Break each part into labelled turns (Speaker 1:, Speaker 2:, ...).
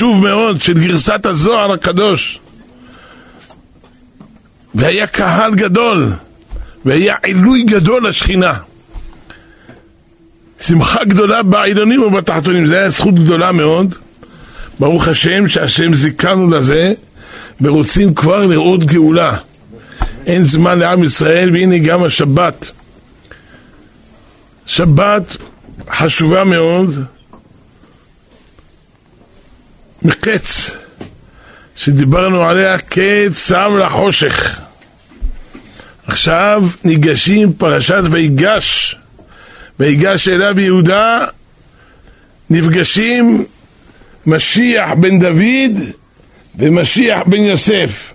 Speaker 1: חשוב מאוד של גרסת הזוהר הקדוש. והיה קהל גדול, והיה עילוי גדול לשכינה. שמחה גדולה בעליונים ובתחתונים, זו הייתה זכות גדולה מאוד. ברוך השם שהשם זיכרנו לזה, ורוצים כבר לראות גאולה. אין זמן לעם ישראל, והנה גם השבת. שבת חשובה מאוד, מקץ, שדיברנו עליה קץ עם לחושך. עכשיו ניגשים פרשת ויגש, ויגש אליו יהודה, נפגשים משיח בן דוד ומשיח בן יוסף.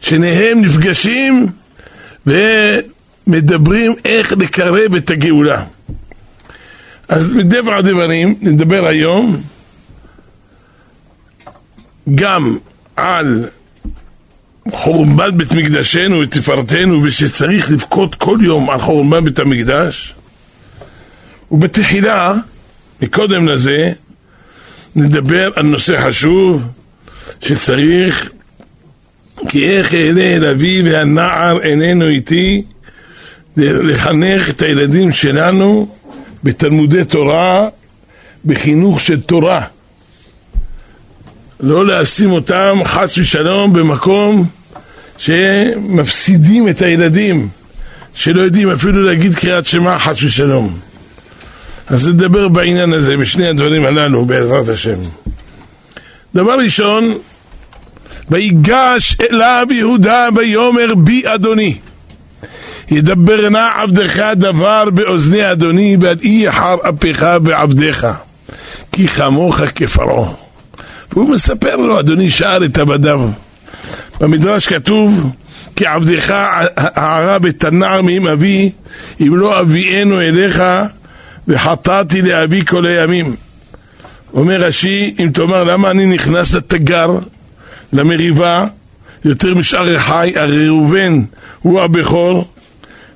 Speaker 1: שניהם נפגשים ומדברים איך לקרב את הגאולה. אז מדבר הדברים נדבר היום גם על חורבן בית מקדשנו ותפארתנו ושצריך לבכות כל יום על חורבן בית המקדש ובתחילה, מקודם לזה, נדבר על נושא חשוב שצריך כי איך אעלה אל אבי והנער איננו איתי לחנך את הילדים שלנו בתלמודי תורה, בחינוך של תורה. לא לשים אותם חס ושלום במקום שמפסידים את הילדים, שלא יודעים אפילו להגיד קריאת שמע חס ושלום. אז נדבר בעניין הזה, בשני הדברים הללו, בעזרת השם. דבר ראשון, ויגש אליו יהודה ויאמר בי אדוני. ידבר נא עבדך דבר באוזני אדוני ועד אי יחר אפיך בעבדיך כי כמוך כפרעה. והוא מספר לו, אדוני שאל את עבדיו. במדרש כתוב כי עבדך הערב את הנער מעם אבי אם לא אביאנו אליך וחטאתי לאבי כל הימים. אומר רש"י, אם תאמר למה אני נכנס לתגר למריבה יותר משאר אחי, הרי ראובן הוא הבכור.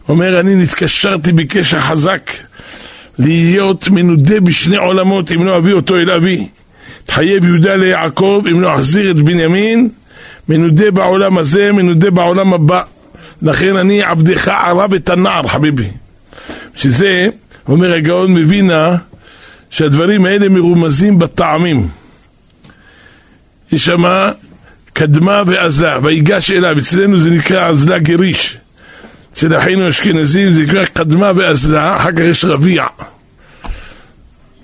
Speaker 1: אומר, אני נתקשרתי בקשר חזק להיות מנודה בשני עולמות אם לא אביא אותו אל אבי. תחייב יהודה ליעקב אם לא אחזיר את בנימין, מנודה בעולם הזה, מנודה בעולם הבא. לכן אני עבדך ערב את הנער, חביבי. שזה, אומר הגאון מווינה, שהדברים האלה מרומזים בטעמים. יש שמה קדמה ואזלה, ויגש אליו, אצלנו זה נקרא אזלה גריש. אצל אחינו האשכנזים זה נקרא קדמה ואזלה, אחר כך יש רביע.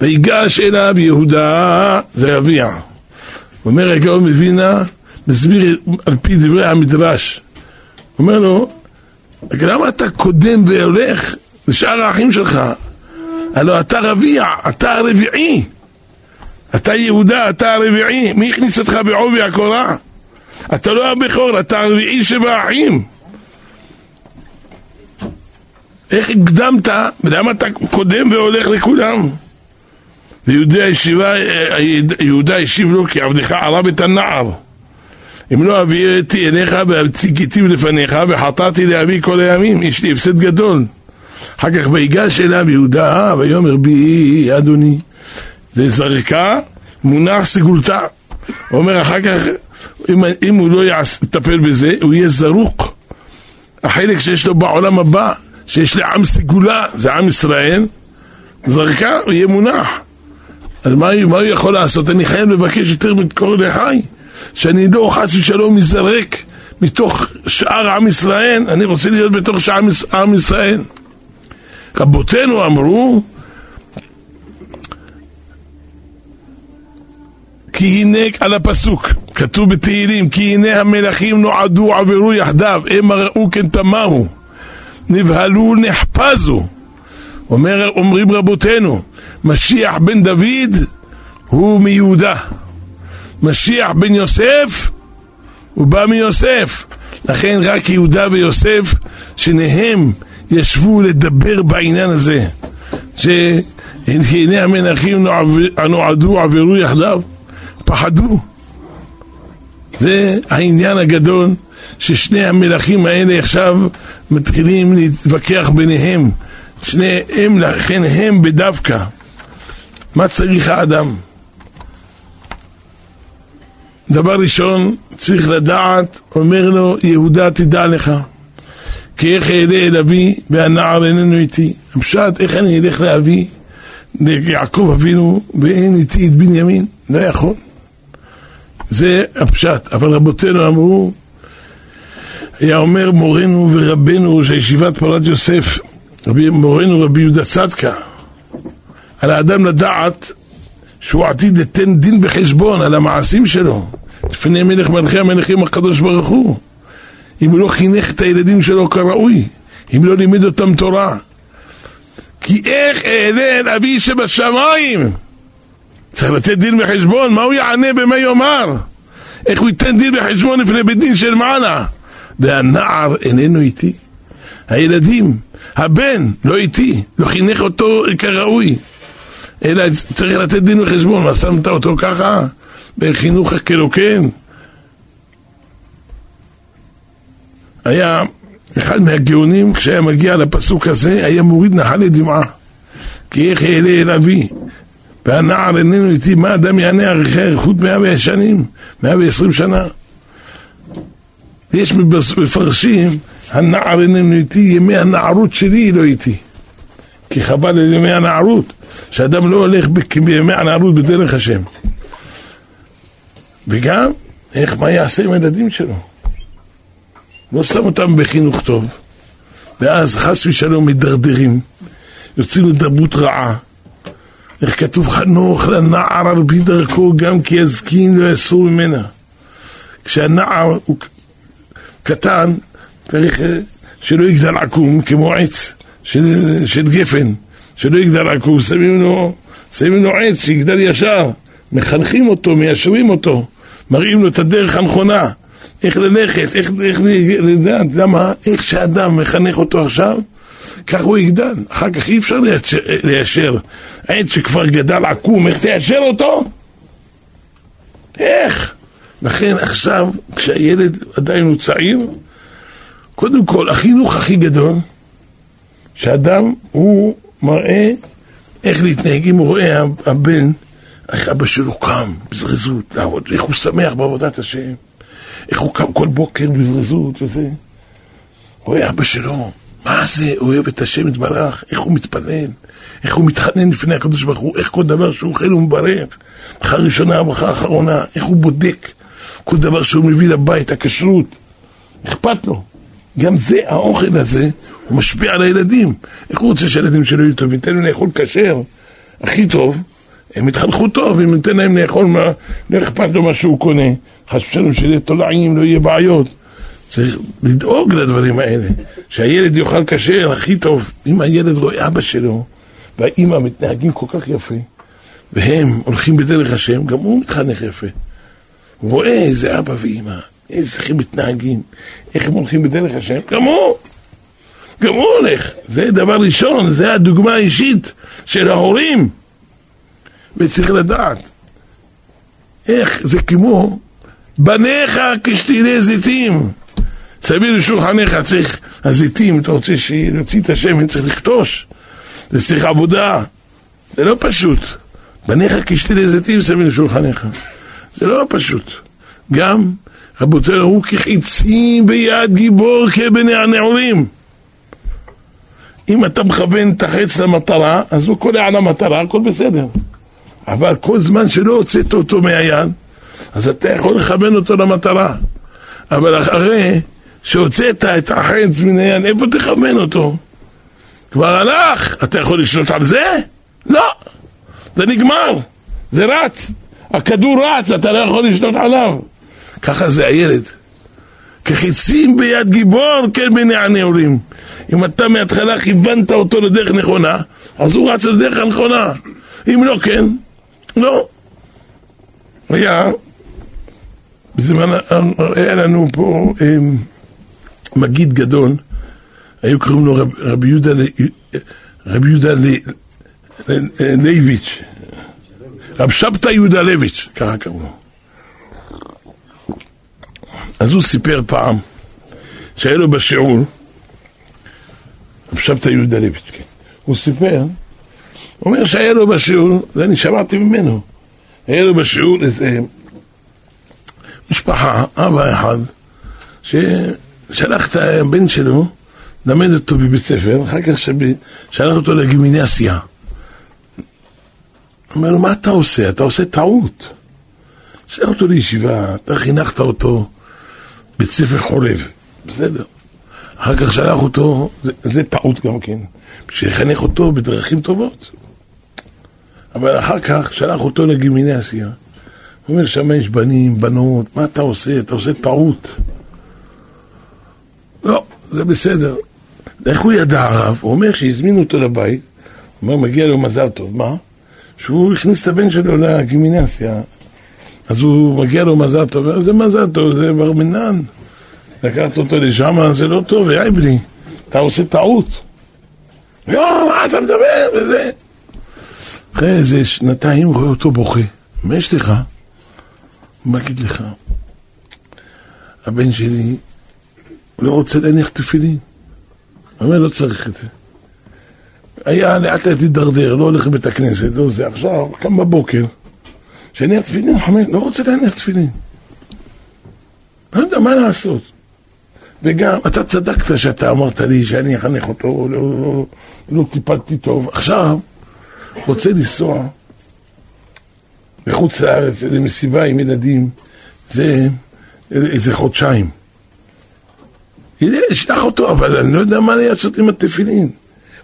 Speaker 1: ויגש אליו יהודה, זה רביע. אומר הגאון מווינה, מסביר על פי דברי המדרש. אומר לו, למה אתה קודם והולך לשאר האחים שלך? הלוא אתה רביע, אתה הרביעי. אתה יהודה, אתה הרביעי. מי הכניס אותך בעובי הקורה? אתה לא הבכור, אתה הרביעי שבאחים. איך הקדמת? ולמה אתה קודם והולך לכולם? ויהודה הישיבה, יהודה השיב לו כי עבדך ערב את הנער. אם לא אביאתי אליך והציגיתיו לפניך וחטאתי לאבי כל הימים, יש לי הפסד גדול. אחר כך ויגש אליו יהודה ויאמר בי אדוני. זה זרקה, מונח סגולתה. אומר אחר כך אם, אם הוא לא יטפל בזה, הוא יהיה זרוק. החלק שיש לו בעולם הבא, שיש לעם סגולה, זה עם ישראל, זרקה, הוא יהיה מונח. אז מה, הוא יכול לעשות? אני חייב לבקש יותר מתקור לחי, שאני לא חס ושלום מזרק מתוך שאר עם ישראל, אני רוצה להיות בתוך שאר עם ישראל. רבותינו אמרו, כי הנה על הפסוק, כתוב בתהילים, כי הנה המלכים נועדו עברו יחדיו, המה ראו כן תמהו, נבהלו נחפזו. אומר, אומרים רבותינו, משיח בן דוד הוא מיהודה. משיח בן יוסף הוא בא מיוסף. לכן רק יהודה ויוסף, שניהם ישבו לדבר בעניין הזה. שהנה המלכים נועדו עברו יחדיו. פחדו. זה העניין הגדול ששני המלכים האלה עכשיו מתחילים להתווכח ביניהם. שניהם, לכן הם בדווקא. מה צריך האדם? דבר ראשון, צריך לדעת, אומר לו, יהודה תדע לך, כי איך אעלה אל אבי והנער איננו איתי. הפשט, איך אני אלך לאבי, ליעקב אבינו, ואין איתי את בנימין? לא יכול. זה הפשט. אבל רבותינו אמרו, היה אומר מורנו ורבנו של ישיבת פורת יוסף, מורנו רבי יהודה צדקה, על האדם לדעת שהוא עתיד לתן דין בחשבון על המעשים שלו לפני מלך מלכי המלכים הקדוש ברוך הוא אם הוא לא חינך את הילדים שלו כראוי אם לא לימד אותם תורה כי איך אעלה אל אבי שבשמיים צריך לתת דין בחשבון, מה הוא יענה במה יאמר? איך הוא ייתן דין בחשבון לפני בית דין של מעלה? והנער איננו איתי. הילדים, הבן לא איתי, לא חינך אותו כראוי. אלא צריך לתת דין וחשבון, מה שמת אותו ככה? בחינוך הקלוקן? היה אחד מהגאונים, כשהיה מגיע לפסוק הזה, היה מוריד נחלי דמעה. כי איך אעלה אל אבי? והנער איננו איתי, מה אדם יענה ערכי אריכות מאה שנים, מאה ועשרים שנה? יש מפרשים, הנער איננו איתי, ימי הנערות שלי לא איתי. כי חבל על ימי הנערות, שאדם לא הולך בימי הנערות בדרך השם. וגם, איך, מה יעשה עם הילדים שלו? לא שם אותם בחינוך טוב, ואז חס ושלום מדרדרים, יוצאים לדרבות רעה. איך כתוב חנוך לנער על פי דרכו גם כי יזקין לא יסור ממנה. כשהנער הוא קטן, צריך אה, שלא יגדל עקום כמו עץ של, של גפן, שלא יגדל עקום, שמים לו, שמים לו עץ שיגדל ישר, מחנכים אותו, מיישרים אותו, מראים לו את הדרך הנכונה, איך ללכת, איך, איך לדעת, למה, איך שאדם מחנך אותו עכשיו, כך הוא יגדל. אחר כך אי אפשר ליישר עץ שכבר גדל עקום, איך תיישר אותו? איך? לכן עכשיו, כשהילד עדיין הוא צעיר, קודם כל, החינוך הכי גדול, שאדם הוא מראה איך להתנהג. אם הוא רואה הבן, איך אבא שלו קם בזריזות לעבוד, איך הוא שמח בעבודת השם, איך הוא קם כל בוקר בזריזות וזה. רואה אבא שלו, מה זה אוהב את השם יתברך, איך הוא מתפלל, איך הוא מתחנן לפני הקדוש ברוך הוא, איך כל דבר שהוא אוכל הוא מברך, ברכה ראשונה, ברכה אחרונה, איך הוא בודק כל דבר שהוא מביא לבית, הכשרות, אכפת לו. גם זה, האוכל הזה, הוא משפיע על הילדים. איך הוא רוצה שהילדים שלו יהיו טובים? ניתן להם לאכול כשר, הכי טוב, הם יתחנכו טוב, אם ניתן להם לאכול מה, לא אכפת לו מה שהוא קונה. חס ושלום שיהיה תולעים, לא יהיה בעיות. צריך לדאוג לדברים האלה, שהילד יאכל כשר הכי טוב. אם הילד רואה אבא שלו והאימא מתנהגים כל כך יפה, והם הולכים בדרך השם, גם הוא מתחנך יפה. הוא רואה איזה אבא ואימא, איזה איך הם מתנהגים, איך הם הולכים בדרך השם, גם הוא, גם הוא הולך. זה דבר ראשון, זה הדוגמה האישית של ההורים. וצריך לדעת, איך זה כמו בניך כשתילי זיתים. סביב לשולחניך צריך, הזיתים, אתה רוצה להוציא את השמן, צריך לכתוש, זה צריך עבודה, זה לא פשוט. בניך כשתילי זיתים סביב לשולחניך. זה לא פשוט. גם רבותינו אמרו כחיצים ביד גיבור כבני הנעורים. אם אתה מכוון את החץ למטרה, אז הוא קולע למטרה, הכל בסדר. אבל כל זמן שלא הוצאת אותו מהיד, אז אתה יכול לכוון אותו למטרה. אבל אחרי שהוצאת את החץ מן היד, איפה תכוון אותו? כבר הלך, אתה יכול לשלוט על זה? לא, זה נגמר, זה רץ. הכדור רץ, אתה לא יכול לשלוט עליו. ככה זה הילד. כחיצים ביד גיבור, כן בעיני הנעורים. אם אתה מההתחלה כיוונת אותו לדרך נכונה, אז הוא רץ לדרך הנכונה. אם לא כן, לא. היה, בזמן, היה לנו פה אה, מגיד גדול, היו קוראים לו רב, רבי יהודה, רבי יהודה לייביץ', רב שבתא יהודה לויץ', ככה קראו לו. אז הוא סיפר פעם שהיה לו בשיעור, רב שבתא יהודה לויץ', כן. הוא סיפר, הוא אומר שהיה לו בשיעור, זה אני שמעתי ממנו, היה לו בשיעור איזה משפחה, אבא אחד, ששלח את הבן שלו, למד אותו בבית ספר, אחר כך שלח אותו לגימינסיה. אומר לו, מה אתה עושה? אתה עושה טעות. שלח אותו לישיבה, אתה חינכת אותו בית ספר חורב, בסדר. אחר כך שלח אותו, זה, זה טעות גם כן, שיחנך אותו בדרכים טובות. אבל אחר כך שלח אותו לגימינסיה. הוא אומר, שם יש בנים, בנות, מה אתה עושה? אתה עושה טעות. לא, זה בסדר. איך הוא ידע הרב? הוא אומר שהזמינו אותו לבית, הוא אומר, מגיע לו מזל טוב, מה? שהוא הכניס את הבן שלו לגימינסיה. אז הוא מגיע לו מזל טוב, זה מזל טוב, זה בר מינן. לקחת אותו לשם, זה לא טוב, אייבלי, אתה עושה טעות. לא, מה אתה מדבר וזה? אחרי איזה שנתיים רואה אותו בוכה. מה יש לך? מה אגיד לך? הבן שלי לא רוצה להניח תפילין. אומר, לא צריך את זה. היה לאט לאט הידרדר, לא הולך לבית הכנסת, לא זה. עכשיו, קם בבוקר, שהניח תפילין, לא רוצה להניח תפילין. לא יודע מה לעשות. וגם, אתה צדקת שאתה אמרת לי שאני אחנך אותו, לא, לא, לא טיפלתי טוב. עכשיו, רוצה לנסוע בחוץ לארץ, איזה מסיבה עם ילדים, זה איזה חודשיים. אשלח אותו, אבל אני לא יודע מה לעשות עם התפילין.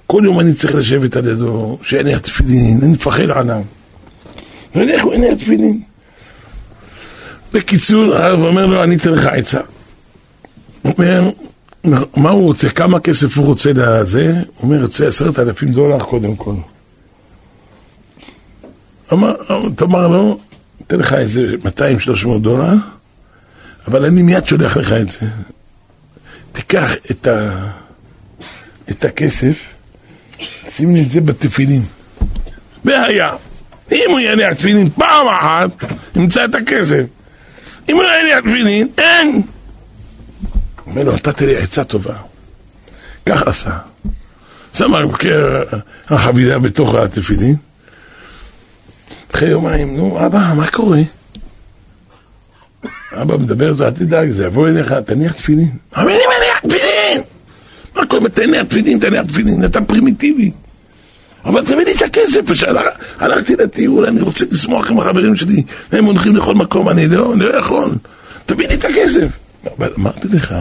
Speaker 1: כל יום אני צריך לשבת על ידו, שאין לי התפילין, אני מפחד עליו. הוא אין לי התפילין. בקיצור, הרב אומר לו, אני אתן לך עצה. אומר, מה הוא רוצה? כמה כסף הוא רוצה לזה? הוא אומר, רוצה עשרת אלפים דולר קודם כל. אמר, תאמר לו, אתן לך איזה 200-300 דולר, אבל אני מיד שולח לך את זה. תיקח את, ה... את הכסף, שים לי את זה בתפילין. והיה, אם הוא יניח תפילין פעם אחת, ימצא את הכסף. אם הוא יניח תפילין, אין. אומר לו, נתת לי עצה טובה. כך עשה. שם החבילה בתוך התפילין. אחרי יומיים, נו, אבא, מה קורה? אבא מדבר אל תדאג, זה יבוא אליך, תניח תפילין. אבל אני מניח תפילין! מה קורה, תניח תפילין, תניח תפילין, אתה פרימיטיבי. אבל תביא לי את הכסף, הלכתי לטיול, אני רוצה לשמוח עם החברים שלי, הם הולכים לכל מקום, אני לא, לא יכול. תביא לי את הכסף. אבל אמרתי לך,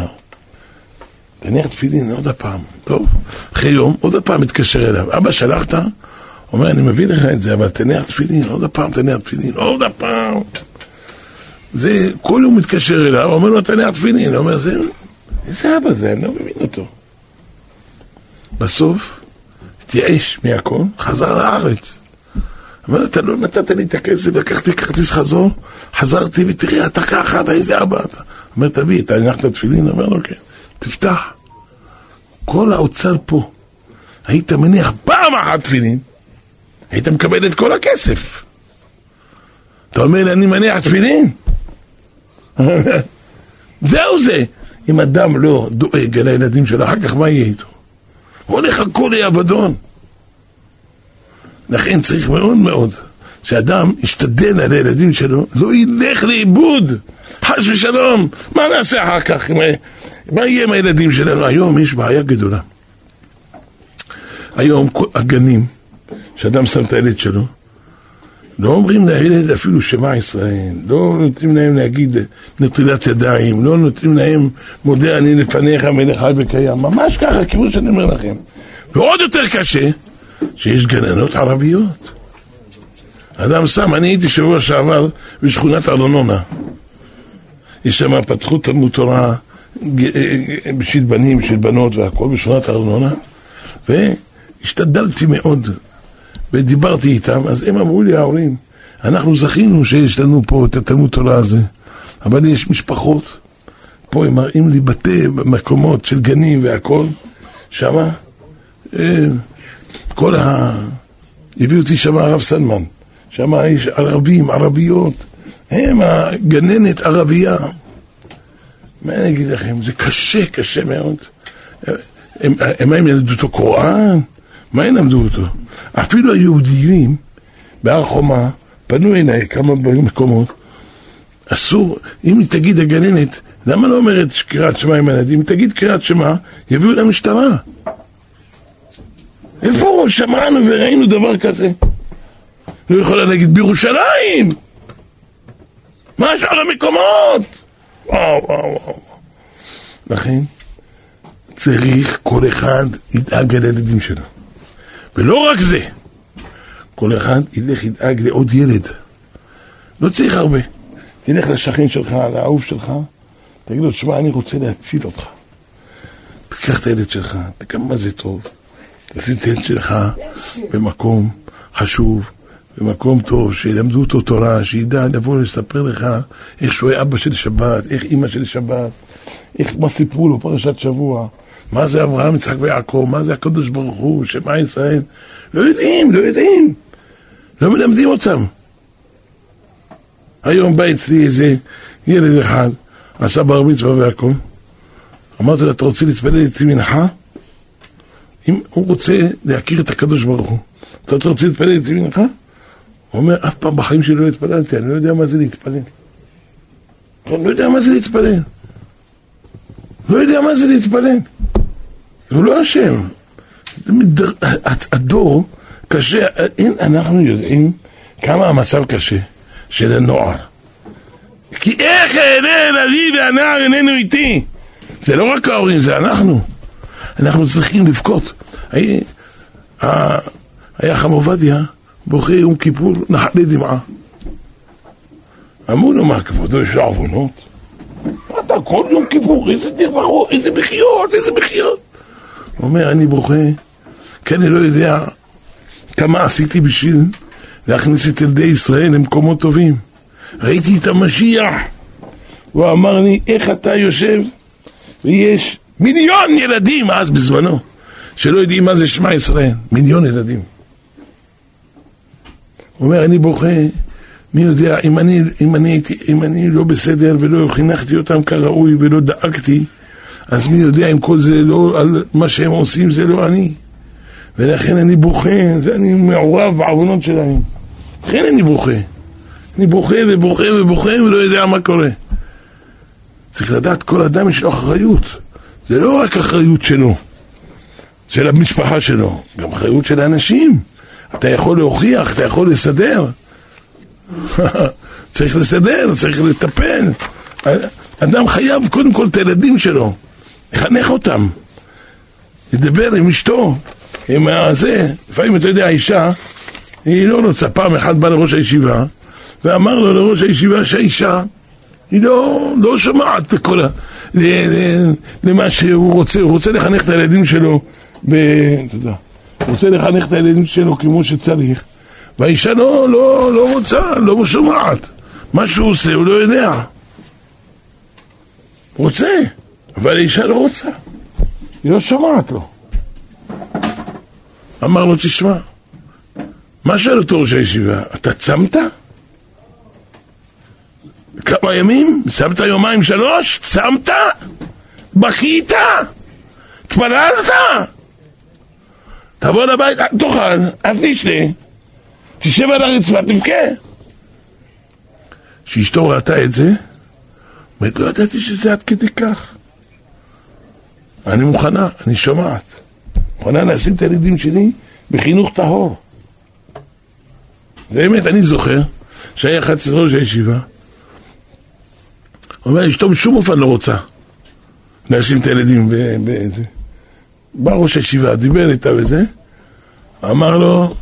Speaker 1: תניח תפילין עוד הפעם. טוב, אחרי יום, עוד הפעם מתקשר אליו. אבא, שלחת? אומר, אני מביא לך את זה, אבל תניח תפילין, עוד הפעם תניח תפילין, עוד הפעם. זה, כל יום מתקשר אליו, אומר לו, תניח תפילין. אומר, זה, איזה אבא זה, אני לא מבין אותו. בסוף, התייאש מהכל, חזר לארץ. אומר, אתה לא נתת לי את הכסף, לקחתי כרטיס חזור, חזרתי ותראה, אתה ככה, אתה איזה אבא אתה. אומר, תביא, אתה הנחת תפילין? אומר לו, כן. תפתח. כל האוצר פה. היית מניח פעם אחת תפילין, היית מקבל את כל הכסף. אתה אומר לי, אני מניח תפילין? זהו זה. אם אדם לא דואג על הילדים שלו, אחר כך מה יהיה איתו? הוא הולך הכול לאבדון. לכן צריך מאוד מאוד שאדם ישתדל על הילדים שלו, לא ילך לאיבוד, חס ושלום. מה נעשה אחר כך? מה יהיה עם הילדים שלנו? היום יש בעיה גדולה. היום הגנים, שאדם שם את הילד שלו, לא אומרים לילד אפילו שמע ישראל, לא נותנים להם להגיד נטילת ידיים, לא נותנים להם מודה אני לפניך מלך חי וקיים, ממש ככה, כמו שאני אומר לכם. ועוד יותר קשה, שיש גננות ערביות. אדם שם, אני הייתי שבוע שעבר בשכונת ארנונה. יש שם פתחו תלמוד תורה בשביל בנים, בשביל בנות והכל בשכונת ארנונה, והשתדלתי מאוד ודיברתי איתם, אז הם אמרו לי, ההורים, אנחנו זכינו שיש לנו פה את התלמוד תורה הזה, אבל יש משפחות, פה הם מראים לי בתי מקומות של גנים והכל, שמה, אה, כל ה... הביא אותי שם הרב סלמן, שם יש ערבים, ערביות, הם הגננת ערבייה. מה אני אגיד לכם, זה קשה, קשה מאוד. הם, הם, הם ילמדו אותו קוראן? מה ילמדו אותו? אפילו היהודיים בהר חומה פנו אליי כמה מקומות. אסור, אם תגיד הגננת, למה לא אומרת קריאת שמע עם הילדים? אם תגיד קריאת שמע, יביאו למשטרה. איפה שמענו וראינו דבר כזה? לא יכולה להגיד בירושלים! מה שאר המקומות? וואו, וואו, וואו. לכן, צריך כל אחד ידאג על הילדים שלו. ולא רק זה, כל אחד ילך ידאג לעוד ילד. לא צריך הרבה. תלך לשכן שלך, לאהוב שלך, תגיד לו, תשמע, אני רוצה להציל אותך. תיקח את הילד שלך, תקרא מה זה טוב. תשים את הילד שלך במקום חשוב, במקום טוב, שילמדו אותו תורה, שידע לבוא לספר לך איך שהוא היה אבא של שבת, איך אימא של שבת, איך, מה סיפרו לו פרשת שבוע, מה זה אברהם, יצחק ויעקב, מה זה הקדוש ברוך הוא, שמע ישראל. לא יודעים, לא יודעים. לא מלמדים אותם. היום בא אצלי איזה ילד אחד, עשה בר מצווה והכל. אמרתי לו, אתה רוצה להתפלל איתי מנחה? אם הוא רוצה להכיר את הקדוש ברוך הוא, אתה רוצה להתפלל איתי מנחה? הוא אומר, אף פעם בחיים שלי לא התפללתי, אני לא יודע מה זה להתפלל. אני לא יודע מה זה להתפלל. לא יודע מה זה להתפלל. הוא לא אשם. הדור קשה, אין, אנחנו יודעים כמה המצב קשה של הנוער. כי איך אענה אבי והנער איננו איתי? זה לא רק ההורים, זה אנחנו. אנחנו צריכים לבכות. היה חם עובדיה בוכה יום כיפור, נחלי דמעה. אמרו לו, מה כבודו, יש לו עוונות? אתה כל יום כיפור, איזה דרבחות, איזה בחיות, איזה בחיות. הוא אומר, אני בוכה, כי אני לא יודע כמה עשיתי בשביל להכניס את ילדי ישראל למקומות טובים. ראיתי את המשיח, הוא אמר לי, איך אתה יושב ויש מיליון ילדים אז בזמנו, שלא יודעים מה זה שמע ישראל, מיליון ילדים. הוא אומר, אני בוכה, מי יודע, אם אני, אם אני, אם אני לא בסדר ולא חינכתי אותם כראוי ולא דאגתי, אז מי יודע אם כל זה לא, על מה שהם עושים זה לא אני. ולכן אני בוכה, אני מעורב בעוונות שלהם. לכן אני בוכה. אני בוכה ובוכה ובוכה ולא יודע מה קורה. צריך לדעת, כל אדם יש לו אחריות. זה לא רק אחריות שלו, של המשפחה שלו, גם אחריות של האנשים. אתה יכול להוכיח, אתה יכול לסדר. צריך לסדר, צריך לטפל. אדם חייב קודם כל את הילדים שלו, לחנך אותם, לדבר עם אשתו, עם הזה. לפעמים אתה יודע, האישה, היא לא רוצה. פעם אחת בא לראש הישיבה, ואמר לו לראש הישיבה שהאישה, היא לא, לא שומעת לכל ה... למה שהוא רוצה, הוא רוצה לחנך את הילדים שלו ב... יודע. רוצה לחנך את הילדים שלו כמו שצריך, והאישה לא, לא, לא רוצה, לא שומעת. מה שהוא עושה הוא לא יודע. רוצה, אבל האישה לא רוצה. היא לא שומעת לו. אמר לו, תשמע, מה שואל אותו ראש הישיבה? אתה צמת? כמה ימים? צמת יומיים שלוש? צמת? בכית? התפללת? תבוא לבית, תאכל, אל תשתה, תשב על הרצפה, תבכה. כשאשתו ראתה את זה, אומרת, לא ידעתי שזה עד כדי כך. אני מוכנה, אני שומעת. מוכנה לשים את הילדים שלי בחינוך טהור. באמת, אני זוכר שהיה אחד אצל ראש הישיבה, הוא אומר, אשתו בשום אופן לא רוצה לשים את הילדים בזה. בא ראש הישיבה, דיבר איתה וזה, אמר לו,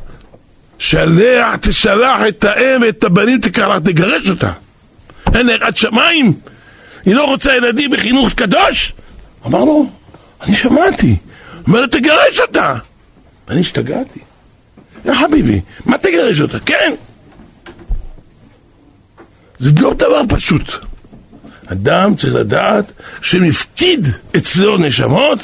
Speaker 1: שלח, תשלח את האם ואת הבנים, תקרח, תגרש אותה. אין יראת שמיים, היא לא רוצה ילדים בחינוך קדוש? אמר לו, אני שמעתי. אומר לו, תגרש אותה. אני השתגעתי. יא חביבי, מה תגרש אותה? כן. זה לא דבר פשוט. אדם צריך לדעת שאם הפקיד אצלו נשמות,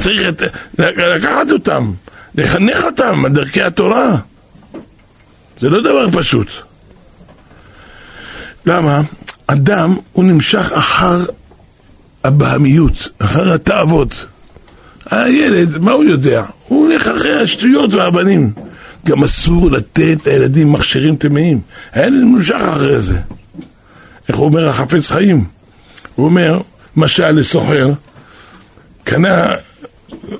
Speaker 1: צריך את, לקחת אותם, לחנך אותם על דרכי התורה. זה לא דבר פשוט. למה? אדם הוא נמשך אחר הבהמיות, אחר התאוות. הילד, מה הוא יודע? הוא הולך אחרי השטויות והבנים. גם אסור לתת לילדים מכשירים טמאים. הילד נמשך אחרי זה. איך אומר החפץ חיים? הוא אומר, משל לסוחר, קנה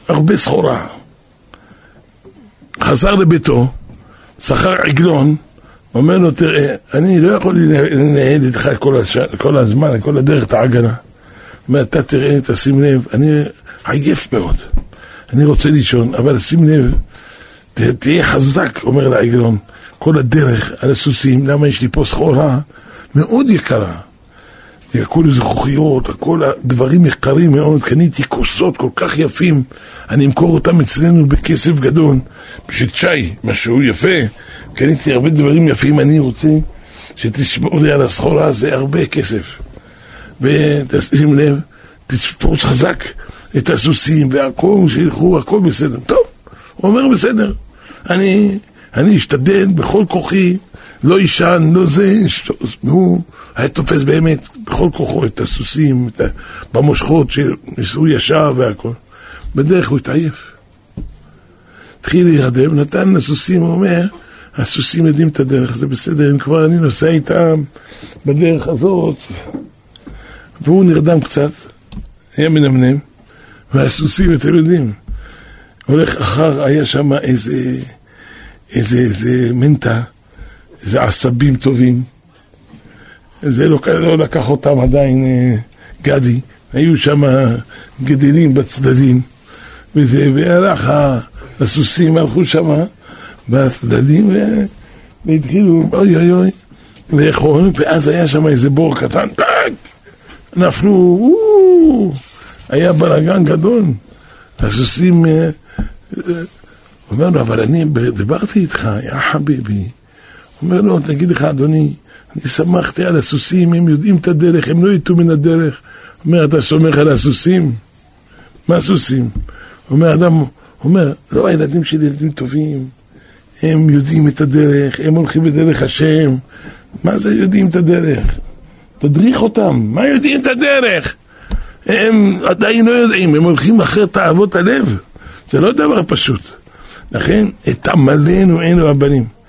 Speaker 1: הרבה סחורה, חזר לביתו, שכר עגלון, אומר לו, תראה, אני לא יכול לנהל איתך כל, הש... כל הזמן, כל הדרך את העגלה. אומר, אתה תראה, תשים לב, אני עייף מאוד, אני רוצה לישון, אבל שים לב, ת, תהיה חזק, אומר לעגלון, כל הדרך על הסוסים, למה יש לי פה סחורה מאוד יקרה. הכל זכוכיות, הכל הדברים יקרים מאוד, קניתי כוסות כל כך יפים, אני אמכור אותם אצלנו בכסף גדול, בשביל צ'אי, משהו יפה, קניתי הרבה דברים יפים, אני רוצה שתשמעו לי על הסחורה, זה הרבה כסף. ותשים לב, תתפוץ חזק את הסוסים והכל, שילכו, הכל בסדר. טוב, הוא אומר בסדר, אני, אני אשתדל בכל כוחי לא יישן, לא זה, הוא היה תופס באמת בכל כוחו את הסוסים, את. במושכות שהוא ישר והכל. בדרך הוא התעייף. התחיל להירדם, נתן לסוסים, הוא אומר, הסוסים יודעים את הדרך, זה בסדר, אם כבר אני נוסע איתם בדרך הזאת. והוא נרדם קצת, היה מנמנם, והסוסים, אתם יודעים, הולך אחר, היה שם איזה, איזה, איזה מנטה. זה עשבים טובים. זה לא, לא לקח אותם עדיין אה, גדי, היו שם גדלים בצדדים, וזה, והלך הסוסים, הלכו שם בצדדים, והתחילו, אוי אוי אוי, לאכול, ואז היה שם איזה בור קטן, טאק, נפלו, היה בלאגן גדול. הסוסים, אה, אה, אומר לו, אבל אני דיברתי איתך, יא חביבי. אומר לו, תגיד לך, אדוני, אני שמחתי על הסוסים, הם יודעים את הדרך, הם לא יטו מן הדרך. אומר, אתה סומך על הסוסים? מה סוסים? אומר, אדם, אומר, לא, הילדים שלי ילדים טובים, הם יודעים את הדרך, הם הולכים בדרך השם. מה זה יודעים את הדרך? תדריך אותם, מה יודעים את הדרך? הם עדיין לא יודעים, הם הולכים אחרי תאוות הלב. זה לא דבר פשוט. לכן, את עמלנו אין לו הבנים.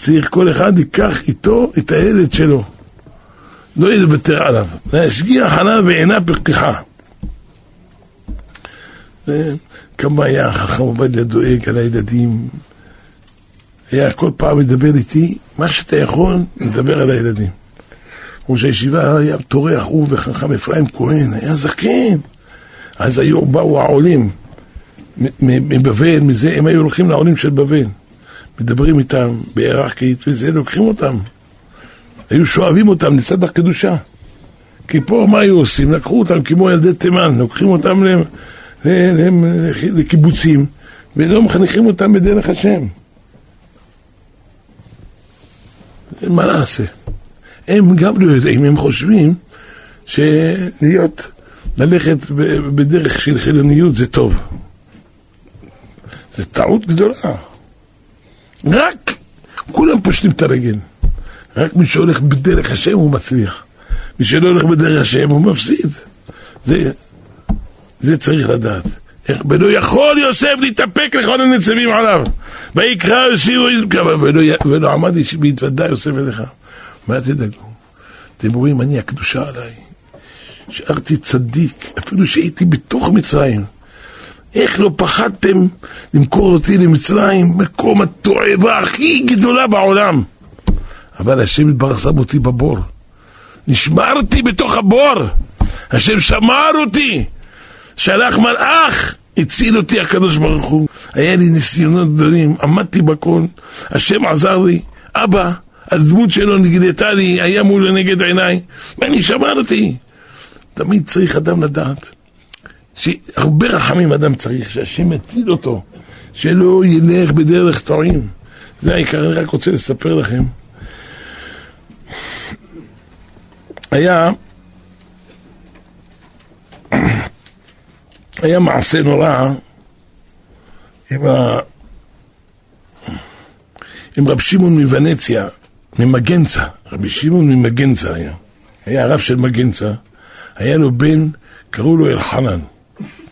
Speaker 1: צריך כל אחד ייקח איתו את הילד שלו. לא יוותר עליו. להשגיח עליו בעינה פרקחה. כמה היה חכם עובדיה דואג על הילדים. היה כל פעם מדבר איתי, מה שאתה יכול, מדבר על הילדים. ראש הישיבה היה טורח, הוא וחכם אפרים כהן, היה זקן. אז היו, באו העולים מבבל, מזה, הם היו הולכים לעולים של בבל. מדברים איתם בהיררכית וזה, לוקחים אותם. היו שואבים אותם לצד הקדושה. כי פה מה היו עושים? לקחו אותם כמו ילדי תימן, לוקחים אותם לקיבוצים ולא מחנכים אותם בדרך השם. מה נעשה? הם גם לא יודעים, הם חושבים שלהיות, ללכת בדרך של חילוניות זה טוב. זה טעות גדולה. רק כולם פושטים את הרגל. רק מי שהולך בדרך השם הוא מצליח. מי שלא הולך בדרך השם הוא מפסיד. זה, זה צריך לדעת. איך ולא יכול יוסף להתאפק לכל הניצבים עליו. ויקרא יוסף ולא, ולא עמד והתוודע יוסף אליך. מה תדאגו? אתם רואים, אני הקדושה עליי. נשארתי צדיק, אפילו שהייתי בתוך מצרים. איך לא פחדתם למכור אותי למצרים, מקום התועבה הכי גדולה בעולם? אבל השם יתברך שם אותי בבור. נשמרתי בתוך הבור. השם שמר אותי. שלח מלאך, הציל אותי הקדוש ברוך הוא. היה לי ניסיונות גדולים, עמדתי בכל, השם עזר לי. אבא, הדמות שלו נגדתה לי, היה מול לנגד עיניי, ואני שמרתי. תמיד צריך אדם לדעת. שהרבה רחמים אדם צריך, שהשם יציל אותו, שלא ילך בדרך טועים. זה העיקר, אני רק רוצה לספר לכם. היה, היה מעשה נורא עם, ה... עם רב שמעון מוונציה, ממגנצה, רבי שמעון ממגנצה היה, היה הרב של מגנצה, היה לו בן, קראו לו אלחנן.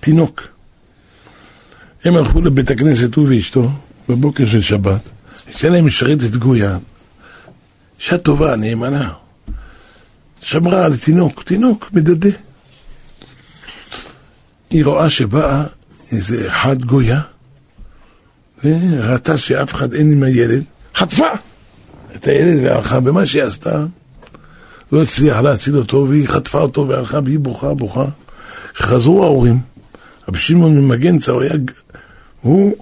Speaker 1: תינוק. הם הלכו לבית הכנסת, הוא ואשתו, בבוקר של שבת, הייתה להם משרתת גויה, אישה טובה, נאמנה. שמרה על תינוק, תינוק מדדה. היא רואה שבאה איזה אחד גויה, וראתה שאף אחד אין עם הילד, חטפה את הילד והלכה, ומה שהיא עשתה, לא הצליח להציל אותו, והיא חטפה אותו והלכה, והיא בוכה, בוכה. כשחזרו ההורים, רבי שמעון ממגנצה, הוא היה... הוא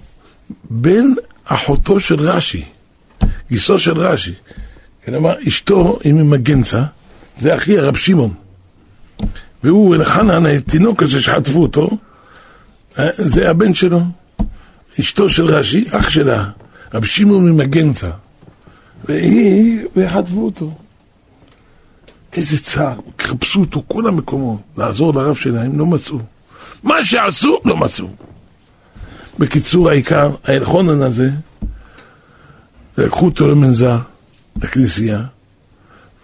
Speaker 1: בן אחותו של רש"י, גיסו של רש"י. כלומר, אשתו היא ממגנצה, זה אחי הרב שמעון. והוא, אלחנן, התינוק הזה שחטפו אותו, אה, זה הבן שלו. אשתו של רש"י, אח שלה, רב שמעון ממגנצה. והיא, וחטפו אותו. איזה צער, חיפשו אותו כל המקומות, לעזור לרב שלהם, לא מצאו. מה שעשו, לא מצאו. בקיצור, העיקר, האלחונן הזה, לקחו אותו למנזר, לכנסייה,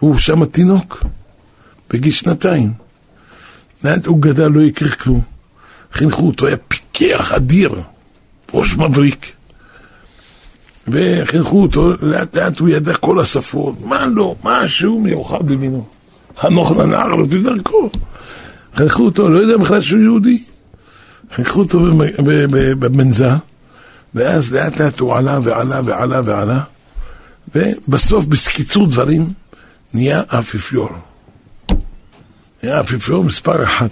Speaker 1: והוא שם תינוק, בגיל שנתיים. לאט הוא גדל, לא הכיר כלום. חינכו אותו, היה פיקח אדיר, ראש מבריק. וחינכו אותו, לאט לאט הוא ידע כל השפות, מה לא, משהו מיוחד במינו. חנוך לנער, אבל בדרכו. חינכו אותו, לא יודע בכלל שהוא יהודי. חינכו אותו במנזה, ואז לאט לאט הוא עלה ועלה ועלה ועלה, ובסוף, בקיצור דברים, נהיה אפיפיור. נהיה אפיפיור מספר אחת.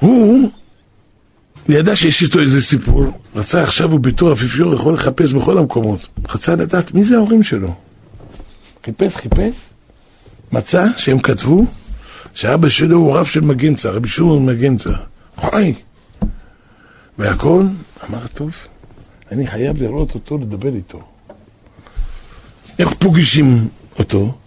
Speaker 1: הוא ידע שיש איתו איזה סיפור, רצה עכשיו הוא אפיפיור יכול לחפש בכל המקומות. רצה לדעת מי זה ההורים שלו. חיפש, חיפש, מצא שהם כתבו שאבא שלו הוא רב של מגנצה, רבי שמעון מגנצה. חי. והכל, אמר, טוב, אני חייב לראות אותו, לדבר איתו. איך פוגשים אותו?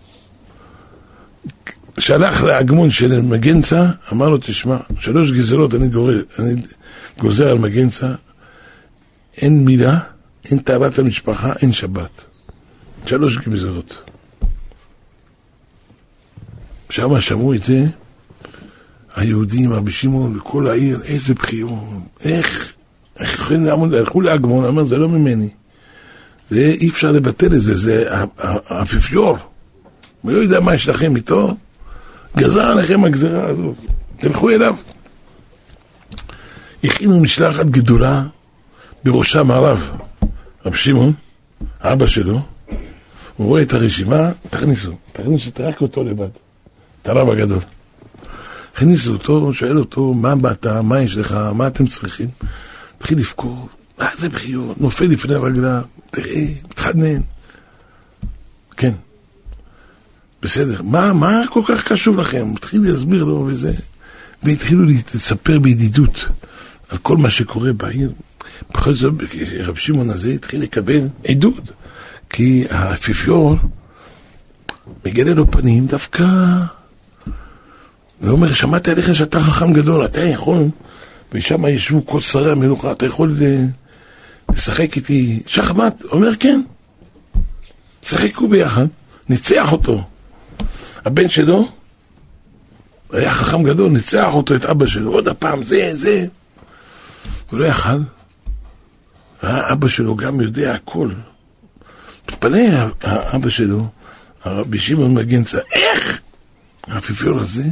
Speaker 1: שלח לאגמון של מגנצה, אמר לו, תשמע, שלוש גזרות אני, גורר, אני גוזר על מגנצה, אין מילה, אין טהרת המשפחה, אין שבת. שלוש גזרות. שם שמעו את זה היהודים, רבי שמעון וכל העיר, איזה בחירות, איך, איך יכולים לעמוד, הלכו לאגמון, אמר, זה לא ממני. זה אי אפשר לבטל את זה, זה האפיפיור. מי לא יודע מה יש לכם איתו, גזר עליכם הגזרה הזאת, תלכו אליו. הכינו משלחת גדולה, בראשם הרב, רב שמעון, אבא שלו, הוא רואה את הרשימה, תכניסו, תכניסו, רק אותו לבד. את הרב הגדול. הכניסו אותו, שואל אותו, מה באת, מה יש לך, מה אתם צריכים? התחיל לבכור, מה זה בחיור, נופל לפני הרגלה, תראה, מתחנן. כן, בסדר, מה, מה כל כך קשור לכם? התחיל להסביר לו וזה, והתחילו לספר בידידות על כל מה שקורה בעיר. בכל זאת, רב שמעון הזה התחיל לקבל עדות, כי האפיפיור מגלה לו פנים דווקא ואומר, שמעתי עליך שאתה חכם גדול, אתה יכול, ושם ישבו כל שרי המלוכה, אתה יכול אה, לשחק איתי שחמט? אומר, כן. שחקו ביחד, ניצח אותו. הבן שלו היה חכם גדול, ניצח אותו, את אבא שלו, עוד הפעם, זה, זה. הוא לא יכל. אבא שלו גם יודע הכל. מתפלא האבא שלו, הרבי שמעון מגנצה, איך האפיפיור הזה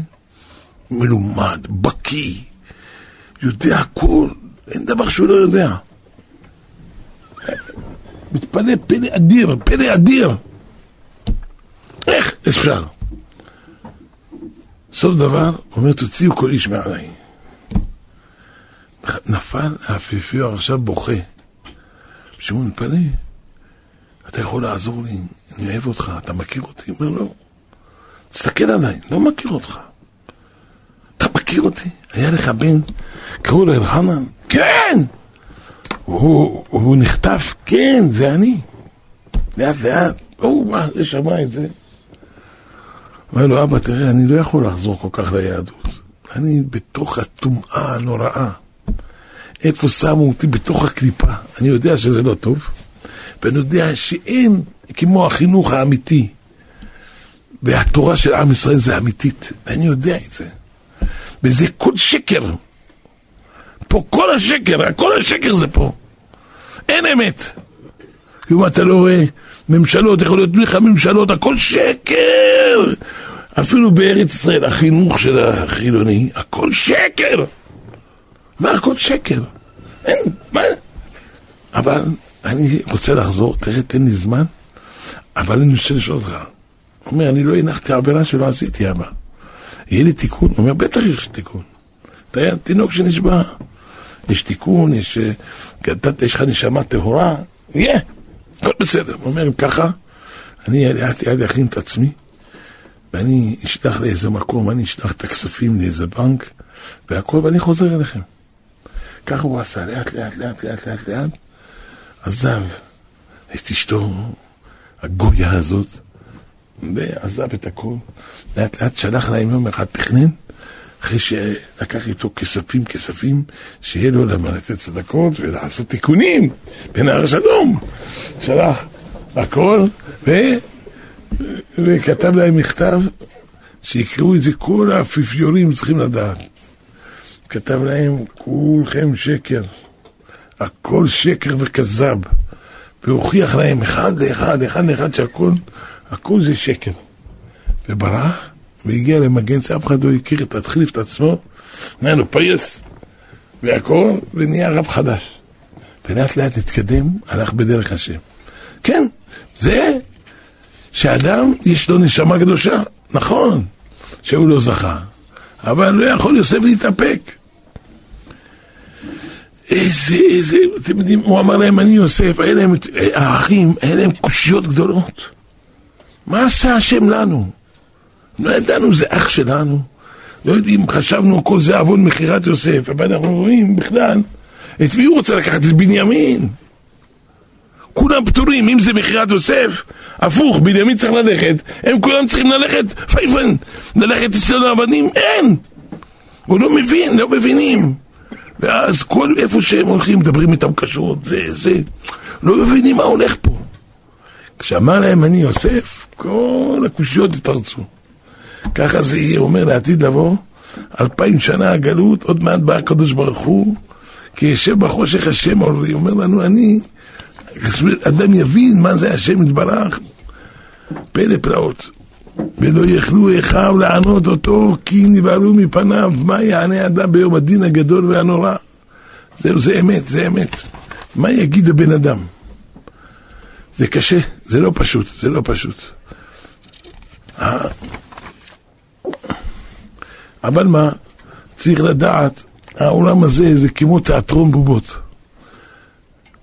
Speaker 1: מלומד, בקיא, יודע הכל, אין דבר שהוא לא יודע. מתפלא פלא אדיר, פלא אדיר. איך אפשר? סוף דבר, אומר, תוציאו כל איש מעליי. נפל האפיפיור עכשיו בוכה. שמעון מתפלא, אתה יכול לעזור לי, אני אוהב אותך, אתה מכיר אותי? הוא אומר, לא. תסתכל עליי, לא מכיר אותך. מכיר אותי? היה לך בן, קראו לו אלחנן? כן! הוא, הוא נחטף? כן, זה אני. לאט לאט, הוא בא לשמע את זה. אומר לו, אבא, תראה, אני לא יכול לחזור כל כך ליהדות. אני בתוך הטומאה הנוראה. איפה שמו אותי? בתוך הקליפה. אני יודע שזה לא טוב, ואני יודע שאין כמו החינוך האמיתי. והתורה של עם ישראל זה אמיתית, ואני יודע את זה. וזה כל שקר. פה כל השקר, כל השקר זה פה. אין אמת. אם אתה לא רואה ממשלות, יכול להיות תמיכה ממשלות, הכל שקר! אפילו בארץ ישראל, החינוך של החילוני, הכל שקר! מה הכל שקר? אין, מה? אבל אני רוצה לחזור, תראה, תן לי זמן, אבל אני רוצה לשאול אותך. הוא אומר, אני לא הנחתי עבירה שלא עשיתי, אבא. יהיה לי תיקון? הוא אומר, בטח יש תיקון. אתה תינוק שנשבע. יש תיקון, יש... אתה, יש לך נשמה טהורה, יהיה, הכל בסדר. הוא אומר, אם ככה, אני לאט לאט אכין את עצמי, ואני אשלח לאיזה מקום, אני אשלח את הכספים לאיזה בנק, והכל, ואני חוזר אליכם. ככה הוא עשה, לאט לאט לאט לאט לאט לאט, עזב את אשתו, הגויה הזאת, ועזב את הכל. לאט לאט שלח להם יום אחד, תכנן, אחרי שלקח איתו כספים כספים, שיהיה לו למה לתת צדקות ולעשות תיקונים בנהר שלום. שלח הכל, ו... וכתב להם מכתב שיקראו את זה, כל האפיפיורים צריכים לדעת. כתב להם, כולכם שקר, הכל שקר וכזב. והוכיח להם אחד לאחד, אחד לאחד שהכל, הכל זה שקר. וברח, והגיע למגן, אף אחד לא הכיר, את התחליף את עצמו, נהיה לו פייס, והכל, ונהיה רב חדש. ולאט לאט התקדם, הלך בדרך השם. כן, זה שאדם יש לו נשמה קדושה, נכון, שהוא לא זכה, אבל לא יכול יוסף להתאפק. איזה, איזה, אתם יודעים, הוא אמר להם, אני יוסף, היה להם, האחים, היה להם קושיות גדולות. מה עשה השם לנו? לא ידענו, זה אח שלנו. לא יודעים, חשבנו כל זה עוון מכירת יוסף, אבל אנחנו רואים בכלל, את מי הוא רוצה לקחת? את בנימין. כולם פטורים, אם זה מכירת יוסף, הפוך, בנימין צריך ללכת, הם כולם צריכים ללכת, פייפן, ללכת אצל העבדים, אין! הוא לא מבין, לא מבינים. ואז כל איפה שהם הולכים, מדברים איתם קשות, זה, זה, לא מבינים מה הולך פה. כשאמר להם אני יוסף, כל הקושיות התארצו. ככה זה יהיה, אומר לעתיד לבוא, אלפיים שנה הגלות, עוד מעט בא הקדוש ברוך הוא, כי יושב בחושך השם, הוא אומר לנו, אני, אדם יבין מה זה השם יתברך, פלא פלאות. ולא יכלו אחיו לענות אותו, כי נבהלו מפניו, מה יענה אדם ביום הדין הגדול והנורא? זהו, זה אמת, זה אמת. מה יגיד הבן אדם? זה קשה, זה לא פשוט, זה לא פשוט. אבל מה, צריך לדעת, העולם הזה זה כמו תיאטרון בובות.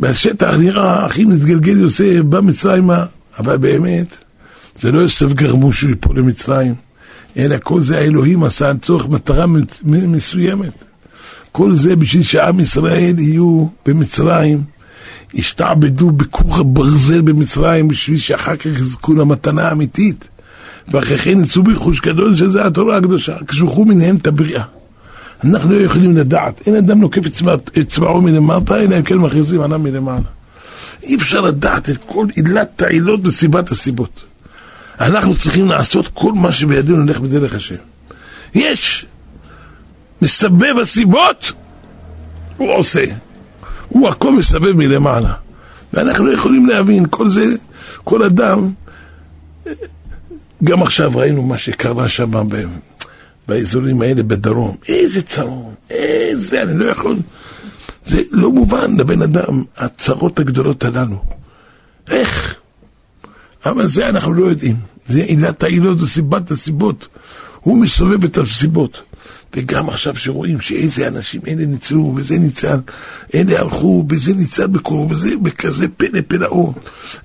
Speaker 1: בשטח נראה הכי מתגלגל יוסף, בא אבל באמת, זה לא יוסף גרמו שהוא ייפול למצרים, אלא כל זה האלוהים עשה צורך מטרה מסוימת. כל זה בשביל שעם ישראל יהיו במצרים, ישתעבדו בכוך הברזל במצרים, בשביל שאחר כך יזכו למתנה האמיתית. ואחרי כן יצאו ברכוש גדול שזה התורה הקדושה, כשלחו מנהם את הבריאה. אנחנו לא יכולים לדעת, אין אדם נוקף אצבעו מלמטה, אלא אם כן מכריזים עליו מלמעלה. אי אפשר לדעת את כל עילת העילות וסיבת הסיבות. אנחנו צריכים לעשות כל מה שבידינו ללך בדרך השם. יש מסבב הסיבות, הוא עושה. הוא הכל מסבב מלמעלה. ואנחנו לא יכולים להבין, כל זה, כל אדם, גם עכשיו ראינו מה שקרה שם באזורים האלה בדרום. איזה צרום, איזה, אני לא יכול... זה לא מובן לבן אדם, הצרות הגדולות הללו. איך? אבל זה אנחנו לא יודעים. זה עילת העילות, זה סיבת הסיבות. הוא מסובב את הסיבות. וגם עכשיו שרואים שאיזה אנשים אלה ניצלו, וזה ניצל, אלה הלכו, וזה ניצל בקור, וזה בכזה פלא פלאות.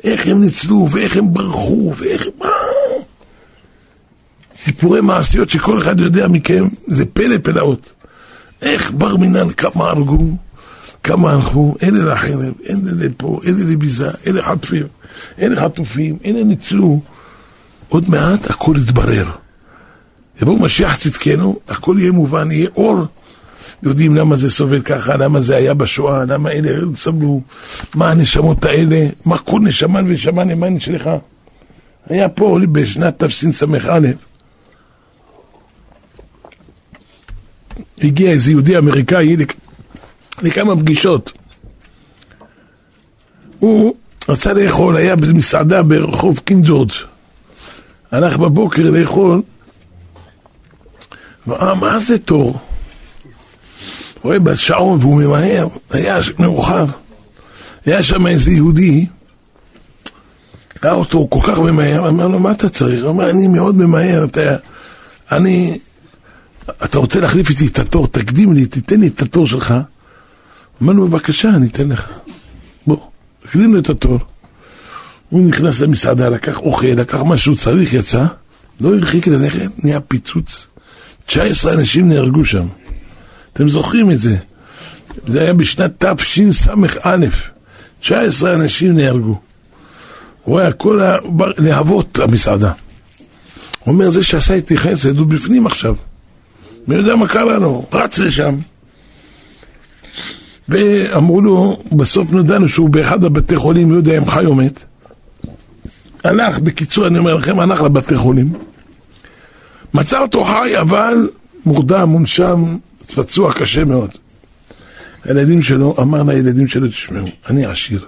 Speaker 1: איך הם ניצלו, ואיך הם ברחו, ואיך הם... סיפורי מעשיות שכל אחד יודע מכם, זה פלא פלאות. איך בר מינן, כמה הרגו, כמה הלכו, אלה לחרב, אלה לפה, אלה לביזה, אלה חטפים, אלה חטופים, אלה ניצלו. עוד מעט הכל יתברר. יבוא משיח צדקנו, הכל יהיה מובן, יהיה אור. יודעים למה זה סובל ככה, למה זה היה בשואה, למה אלה סבלו, מה הנשמות האלה, מה כל נשמה ונשמה למה נשלחה. היה פה בשנת תשס"א, הגיע איזה יהודי אמריקאי לכמה פגישות. הוא רצה לאכול, היה במסעדה ברחוב קינג ג'ורג'. הלך בבוקר לאכול, ואמר, מה זה תור? רואה בשעון והוא ממהר, היה מאוחר. היה שם איזה יהודי, ראה אותו, כל כך ממהר, אמר לו, מה אתה צריך? הוא אמר, אני מאוד ממהר, אתה... אני... אתה רוצה להחליף איתי את התור, תקדים לי, תיתן לי את התור שלך. אמר לו, בבקשה, אני אתן לך. בוא, הקדים לו את התור. הוא נכנס למסעדה, לקח אוכל, לקח מה שהוא צריך, יצא, לא הרחיק ללכת, נהיה פיצוץ. 19 אנשים נהרגו שם. אתם זוכרים את זה? זה היה בשנת תשס"א. 19 אנשים נהרגו. הוא היה כל הלהבות המסעדה. הוא אומר, זה שעשה איתי חסד, הוא בפנים עכשיו. מי יודע מה קרה לו? רץ לשם. ואמרו לו, בסוף נודענו שהוא באחד הבתי חולים, לא יודע אם חי או מת. הלך, בקיצור, אני אומר לכם, הלך לבתי חולים. מצא אותו חי, אבל מורדם, מונשם, פצוע קשה מאוד. הילדים שלו, אמר לילדים שלו, תשמעו, אני עשיר.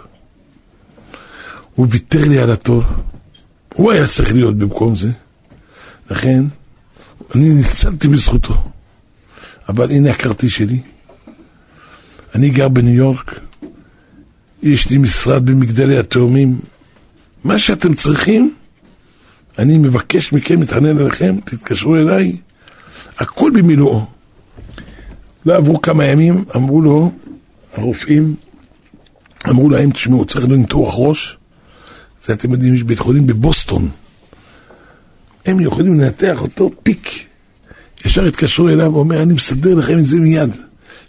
Speaker 1: הוא ויתר לי על התור. הוא היה צריך להיות במקום זה. לכן, אני ניצלתי בזכותו. אבל הנה הכרטיס שלי. אני גר בניו יורק, יש לי משרד במגדלי התאומים. מה שאתם צריכים, אני מבקש מכם, מתחנן אליכם, תתקשרו אליי, הכל במילואו. לא עברו כמה ימים, אמרו לו, הרופאים, אמרו להם, תשמעו, צריך לניתוח ראש. זה אתם יודעים, יש בית חולים בבוסטון. הם יכולים לנתח אותו פיק. ישר התקשרו אליו ואומר, אני מסדר לכם את זה מיד.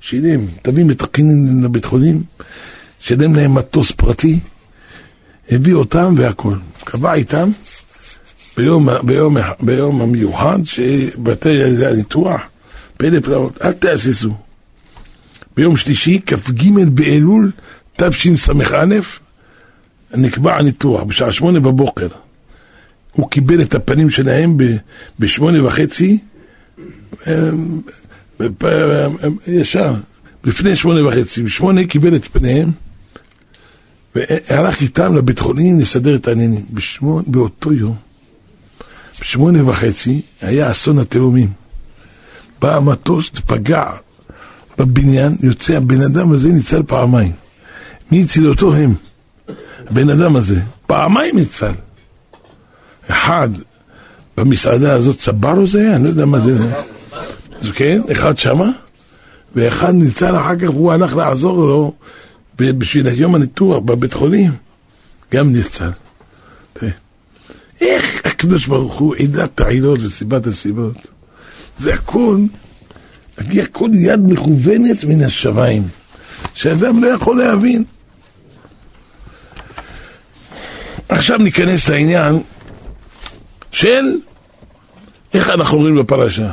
Speaker 1: שילם, תביא מתקנים לבית חולים, שילם להם מטוס פרטי, הביא אותם והכל. קבע איתם ביום, ביום, ביום המיוחד שבתי הניתוח, פלא פלאות, אל תהססו. ביום שלישי, כ"ג באלול תשס"א, נקבע הניתוח בשעה שמונה בבוקר. הוא קיבל את הפנים שלהם בשמונה וחצי, אמ, ישר, לפני שמונה וחצי, בשמונה קיבל את פניהם, והלך איתם לבית חולים לסדר את העניינים. באותו יום, בשמונה וחצי, היה אסון התאומים. בא המטוס, פגע בבניין, יוצא, הבן אדם הזה ניצל פעמיים. מי הציל אותו? הם. הבן אדם הזה, פעמיים ניצל. אחד, במסעדה הזאת, צברו זה היה? אני לא יודע מה זה. כן, אחד שמה, ואחד ניצל אחר כך, הוא הלך לעזור לו בשביל יום הניתוח בבית חולים, גם ניצל. איך הקדוש ברוך הוא עידת העילות וסיבת הסיבות? זה הכל, הכל יד מכוונת מן השמיים, שאדם לא יכול להבין. עכשיו ניכנס לעניין של איך אנחנו אומרים בפרשה,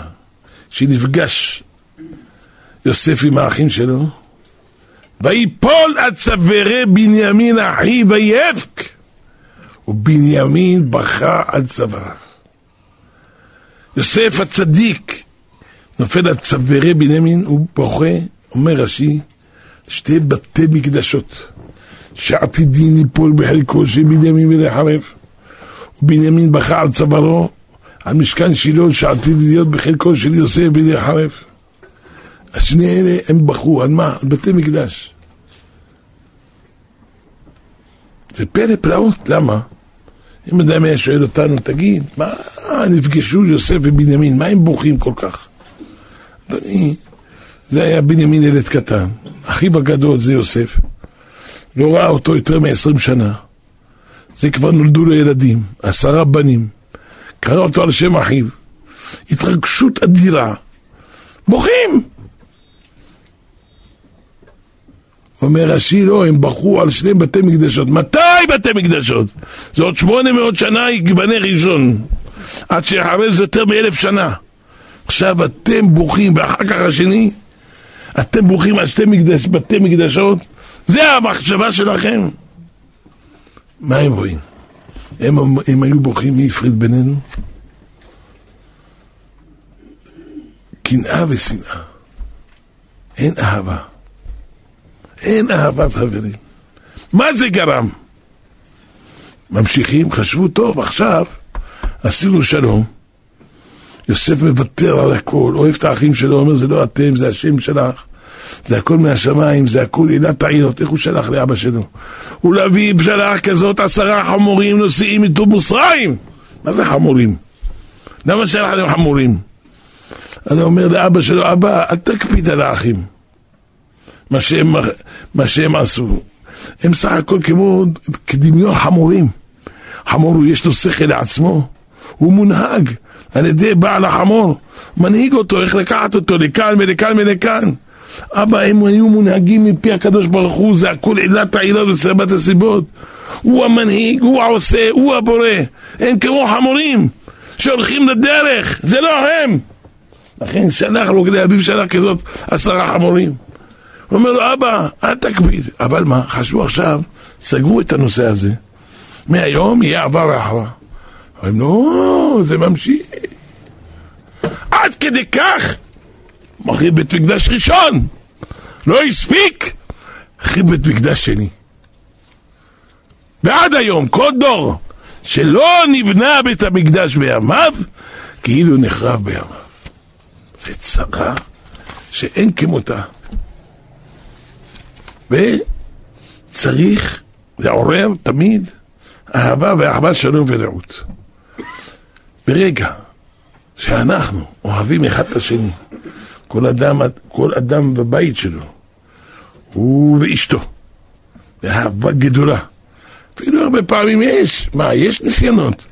Speaker 1: שנפגש יוסף עם האחים שלו, ויפול הצווארי בנימין אחי ויבק, ובנימין בכה על צוואריו. יוסף הצדיק נופל על צווארי בנימין, הוא בוכה, אומר רש"י, שתי בתי מקדשות, שעתידין ייפול בחלקו של בנימין ולחרב. ובנימין בכה על צווארו, על משכן שילה שעתיד להיות בחלקו של יוסף ולחרב. השני אלה הם בכו, על מה? על בתי מקדש. זה פלא פלאות, למה? אם אדם היה שואל אותנו, תגיד, מה נפגשו יוסף ובנימין, מה הם בוכים כל כך? אדוני, זה היה בנימין ילד קטן, אחיו הגדול זה יוסף, לא ראה אותו יותר מ-20 שנה, זה כבר נולדו לו ילדים, עשרה בנים, קרא אותו על שם אחיו, התרגשות אדירה, בוכים! אומר רש"י, לא, הם בכו על שני בתי מקדשות. מתי בתי מקדשות? זה עוד שמונה מאות שנה יגבנה ראשון. עד שיחרב זה יותר מאלף שנה. עכשיו אתם בוכים, ואחר כך השני, אתם בוכים על שתי מקדש, בתי מקדשות? זה המחשבה שלכם. מה הם רואים? הם, הם היו בוכים, מי הפריד בינינו? קנאה ושנאה. אין אהבה. אין אהבת חברים. מה זה גרם? ממשיכים, חשבו, טוב, עכשיו עשינו שלום. יוסף מוותר על הכל, אוהב את האחים שלו, אומר, זה לא אתם, זה השם שלך. זה הכל מהשמיים, זה הכל עילת העינות, איך הוא שלח לאבא שלו? הוא להביא בשלח כזאת עשרה חמורים נוסעים איתו מוסריים. מה זה חמורים? למה שלח להם חמורים? אז הוא אומר לאבא שלו, אבא, אל תקפיד על האחים. מה שהם, מה שהם עשו. הם סך הכל כמו כדמיון חמורים. חמור, יש לו שכל לעצמו, הוא מונהג על ידי בעל החמור, מנהיג אותו, איך לקחת אותו לכאן ולכאן ולכאן. אבא, הם היו מונהגים מפי הקדוש ברוך הוא, זה הכל עילת העילות וסיבת הסיבות. הוא המנהיג, הוא העושה, הוא הבורא. הם כמו חמורים שהולכים לדרך, זה לא הם. לכן שלח לו אביו שלח כזאת עשרה חמורים. הוא אומר לו, אבא, אל תקפיד. אבל מה, חשבו עכשיו, סגרו את הנושא הזה. מהיום יהיה אהבה ואחווה. אומרים, לא, זה ממשיך. עד כדי כך, מחריב בית מקדש ראשון, לא הספיק, חריב בית מקדש שני. ועד היום, כל דור שלא נבנה בית המקדש בימיו, כאילו נחרב בימיו. זה צרה שאין כמותה. וצריך לעורר תמיד אהבה ואהבה שלום ורעות. ברגע שאנחנו אוהבים אחד את השני, כל אדם, כל אדם בבית שלו, הוא ואשתו, באהבה גדולה. אפילו הרבה פעמים יש, מה, יש ניסיונות.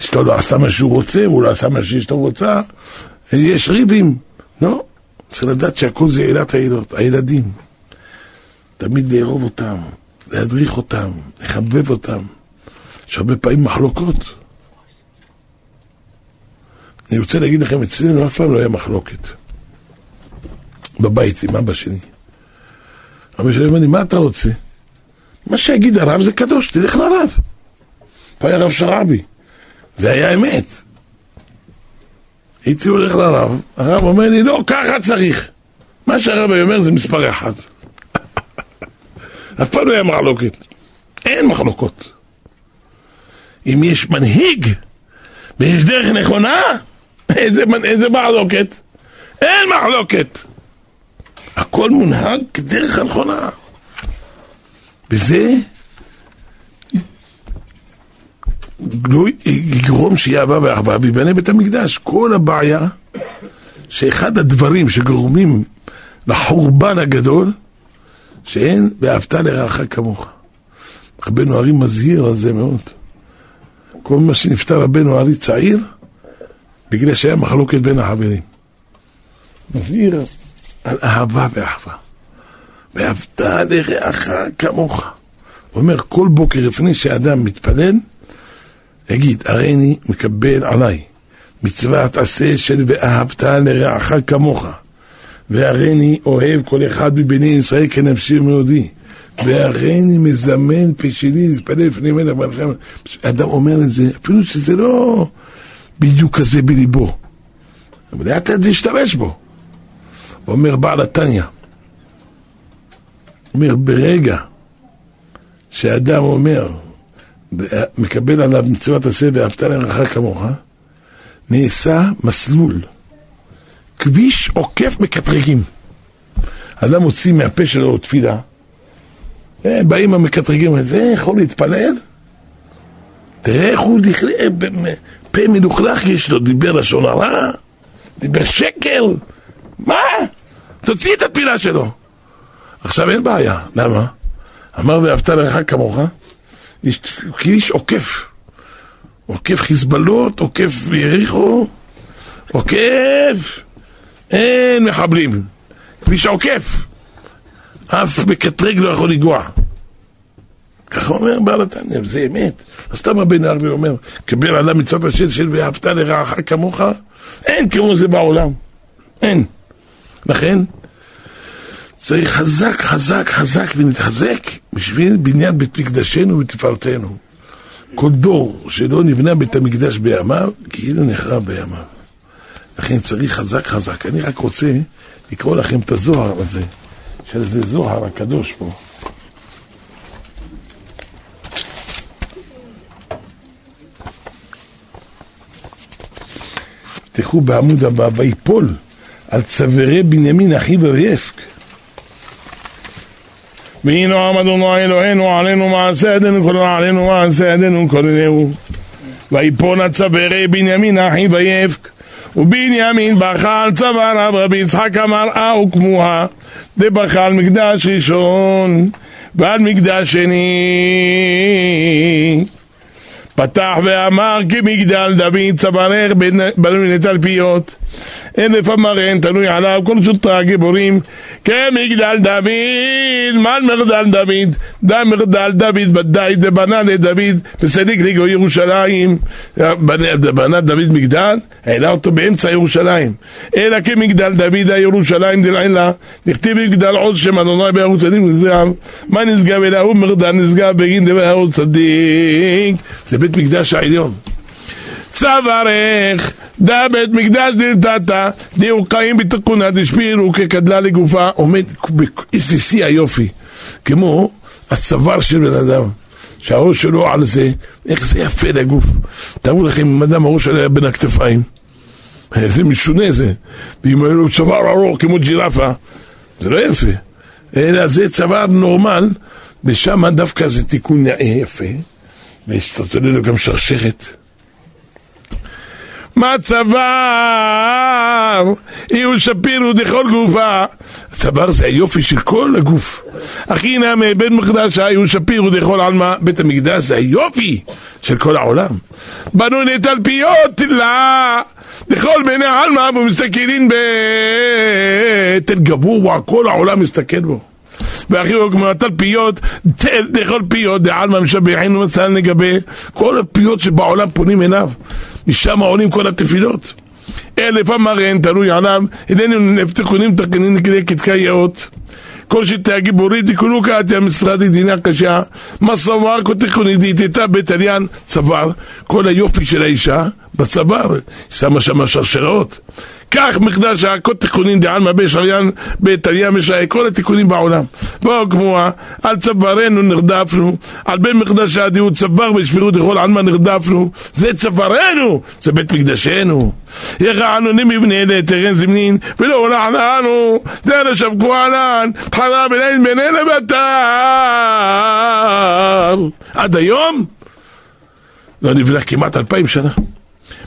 Speaker 1: אשתו לא עשתה מה שהוא רוצה, הוא לא עשה מה שאשתו רוצה, יש ריבים. לא, צריך לדעת שהכל זה עילת העילות, הילדים. תמיד לאהוב אותם, להדריך אותם, לחבב אותם. יש הרבה פעמים מחלוקות. אני רוצה להגיד לכם, אצלנו אף פעם לא היה מחלוקת. בבית עם אבא שלי. אבא שלי אומר לי, מה אתה רוצה? מה שיגיד הרב זה קדוש, תלך לרב. פה היה רב שרעבי. זה היה אמת. הייתי הולך לרב, הרב אומר לי, לא, ככה צריך. מה שהרב אומר זה מספר אחד. אף פעם לא היה מחלוקת. אין מחלוקות. אם יש מנהיג ויש דרך נכונה, איזה, איזה מחלוקת? אין מחלוקת. הכל מונהג כדרך הנכונה. וזה לא יגרום שיהיה אהבה ואחווה ויבנה בית המקדש. כל הבעיה שאחד הדברים שגורמים לחורבן הגדול שאין ואהבת לרעך כמוך. רבנו ארי מזהיר על זה מאוד. כל מה שנפטר רבנו ארי צעיר, בגלל שהיה מחלוקת בין החברים. מזהיר על אהבה ואהבה. ואהבת לרעך כמוך. הוא אומר, כל בוקר לפני שאדם מתפלל, יגיד, הרי אני מקבל עליי מצוות עשה של ואהבת לרעך כמוך. והריני אוהב כל אחד מבני ישראל כנפשי ומאודי. והריני מזמן פשעי להתפלל לפני מלך מלכם. אדם אומר את זה, אפילו שזה לא בדיוק כזה בליבו. אבל לאט לאט זה ישתמש בו. אומר בעל התניא, אומר, ברגע שאדם אומר, מקבל עליו מצוות עשה ואהבת לרעך כמוך, נעשה מסלול. כביש עוקף מקטרגים. אדם מוציא מהפה שלו תפילה, אה, באים המקטרגים, זה יכול להתפלל? תראה איך הוא נכלה, אה, פה מלוכלך יש לו, דיבר לשון הרע, דיבר שקר, מה? תוציא את התפילה שלו. עכשיו אין בעיה, למה? אמר ואהבת לך כמוך, יש כביש עוקף, עוקף חיזבאללות, עוקף יריחו, עוקף אין מחבלים. כביש עוקף. אף מקטרג לא יכול לגוע. ככה אומר בעל התניא, זה אמת. אז סתם רבי נהרבי אומר, קבל עליו מצוות השם של ואהבת לרעך כמוך, אין כמו זה בעולם. אין. לכן, צריך חזק, חזק, חזק ונתחזק בשביל בניין בית מקדשנו ותפארתנו. כל דור שלא נבנה בית המקדש בימיו, כאילו נחרב בימיו. לכן צריך חזק חזק. אני רק רוצה לקרוא לכם את הזוהר הזה, של איזה זוהר הקדוש פה. תלכו בעמוד הבא, ויפול על צווארי בנימין אחיו ויפק. והנה עמד אדוני אלוהינו עלינו מעשה ידינו כולנו עלינו מעשה ידינו כולנו ויפול על צווארי בנימין אחיו ויפק ובנימין בכה על צוואריו רבי יצחק אמר אה וכמוה דבכה מקדש ראשון ועל מקדש שני. פתח ואמר כמגדל דוד צווארך בנוי לתלפיות אלף המרן תלוי עליו כל שוטרי הגיבורים כמגדל דוד מה מגדל דוד? דה מגדל דוד ודאי דבנה לדוד וסדיק לגו ירושלים. בנה דוד מגדל העלה אותו באמצע ירושלים. אלא כמגדל דוד הירושלים דלעילה נכתיב מגדל עוז שם אדוני בערוץ צדיק וזרעם מה נשגב אליהו מגדל נשגב בגין דבר צדיק. זה בית מקדש העליון צווארך דה בית מקדש דלתתא דהו חיים בתקונה דשפירו כקדלה לגופה עומד איזה שיא היופי. כמו הצוואר של בן אדם שהראש שלו על זה איך זה יפה לגוף. תארו לכם אם אדם הראש שלו היה בין הכתפיים. איזה משונה זה. ואם היה לו צוואר ארוך כמו ג'ירפה זה לא יפה. אלא זה צוואר נורמל ושם דווקא זה תיקון יפה ויש לו גם שרשרת מצבר, יהיו שפירו דכל גופה. הצוואר זה היופי של כל הגוף. אחי נמי בית מקדש היו שפירו דכל עלמא, בית המקדש זה היופי של כל העולם. בנו לתלפיות תלה, דכל בני עלמא ומסתכלים בתל גבוה, כל העולם מסתכל בו. ואחי הוא כמו התלפיות, דכל פיות, דעלמא משבחנו מצלן לגבי כל הפיות שבעולם פונים אליו. משם עולים כל התפילות. אלף המרן תלוי עליו, הננו נפתחונים תקנין כדי כתקי יאות. כל שיטי הגיבורית דיקולו קעתי המשרד דינה קשה, מסוואר כותכוני דיתתה עליין צוואר, כל היופי של האישה בצוואר, שמה שם שרשרות. כך מקדש הכל תיקונים דעלמא בשריין בתליה משעה כל התיקונים בעולם. בואו כמוה, על צווארנו נרדפנו, על בית מקדש הדיהו צוואר ושפירות לכל עלמא נרדפנו, זה צווארנו, זה בית מקדשנו. ירענו מבני לתרן זמנין, ולא הולכנו, דרך שבקו עלן, תחרה בליין בני לבתר. עד היום לא נבנה כמעט אלפיים שנה.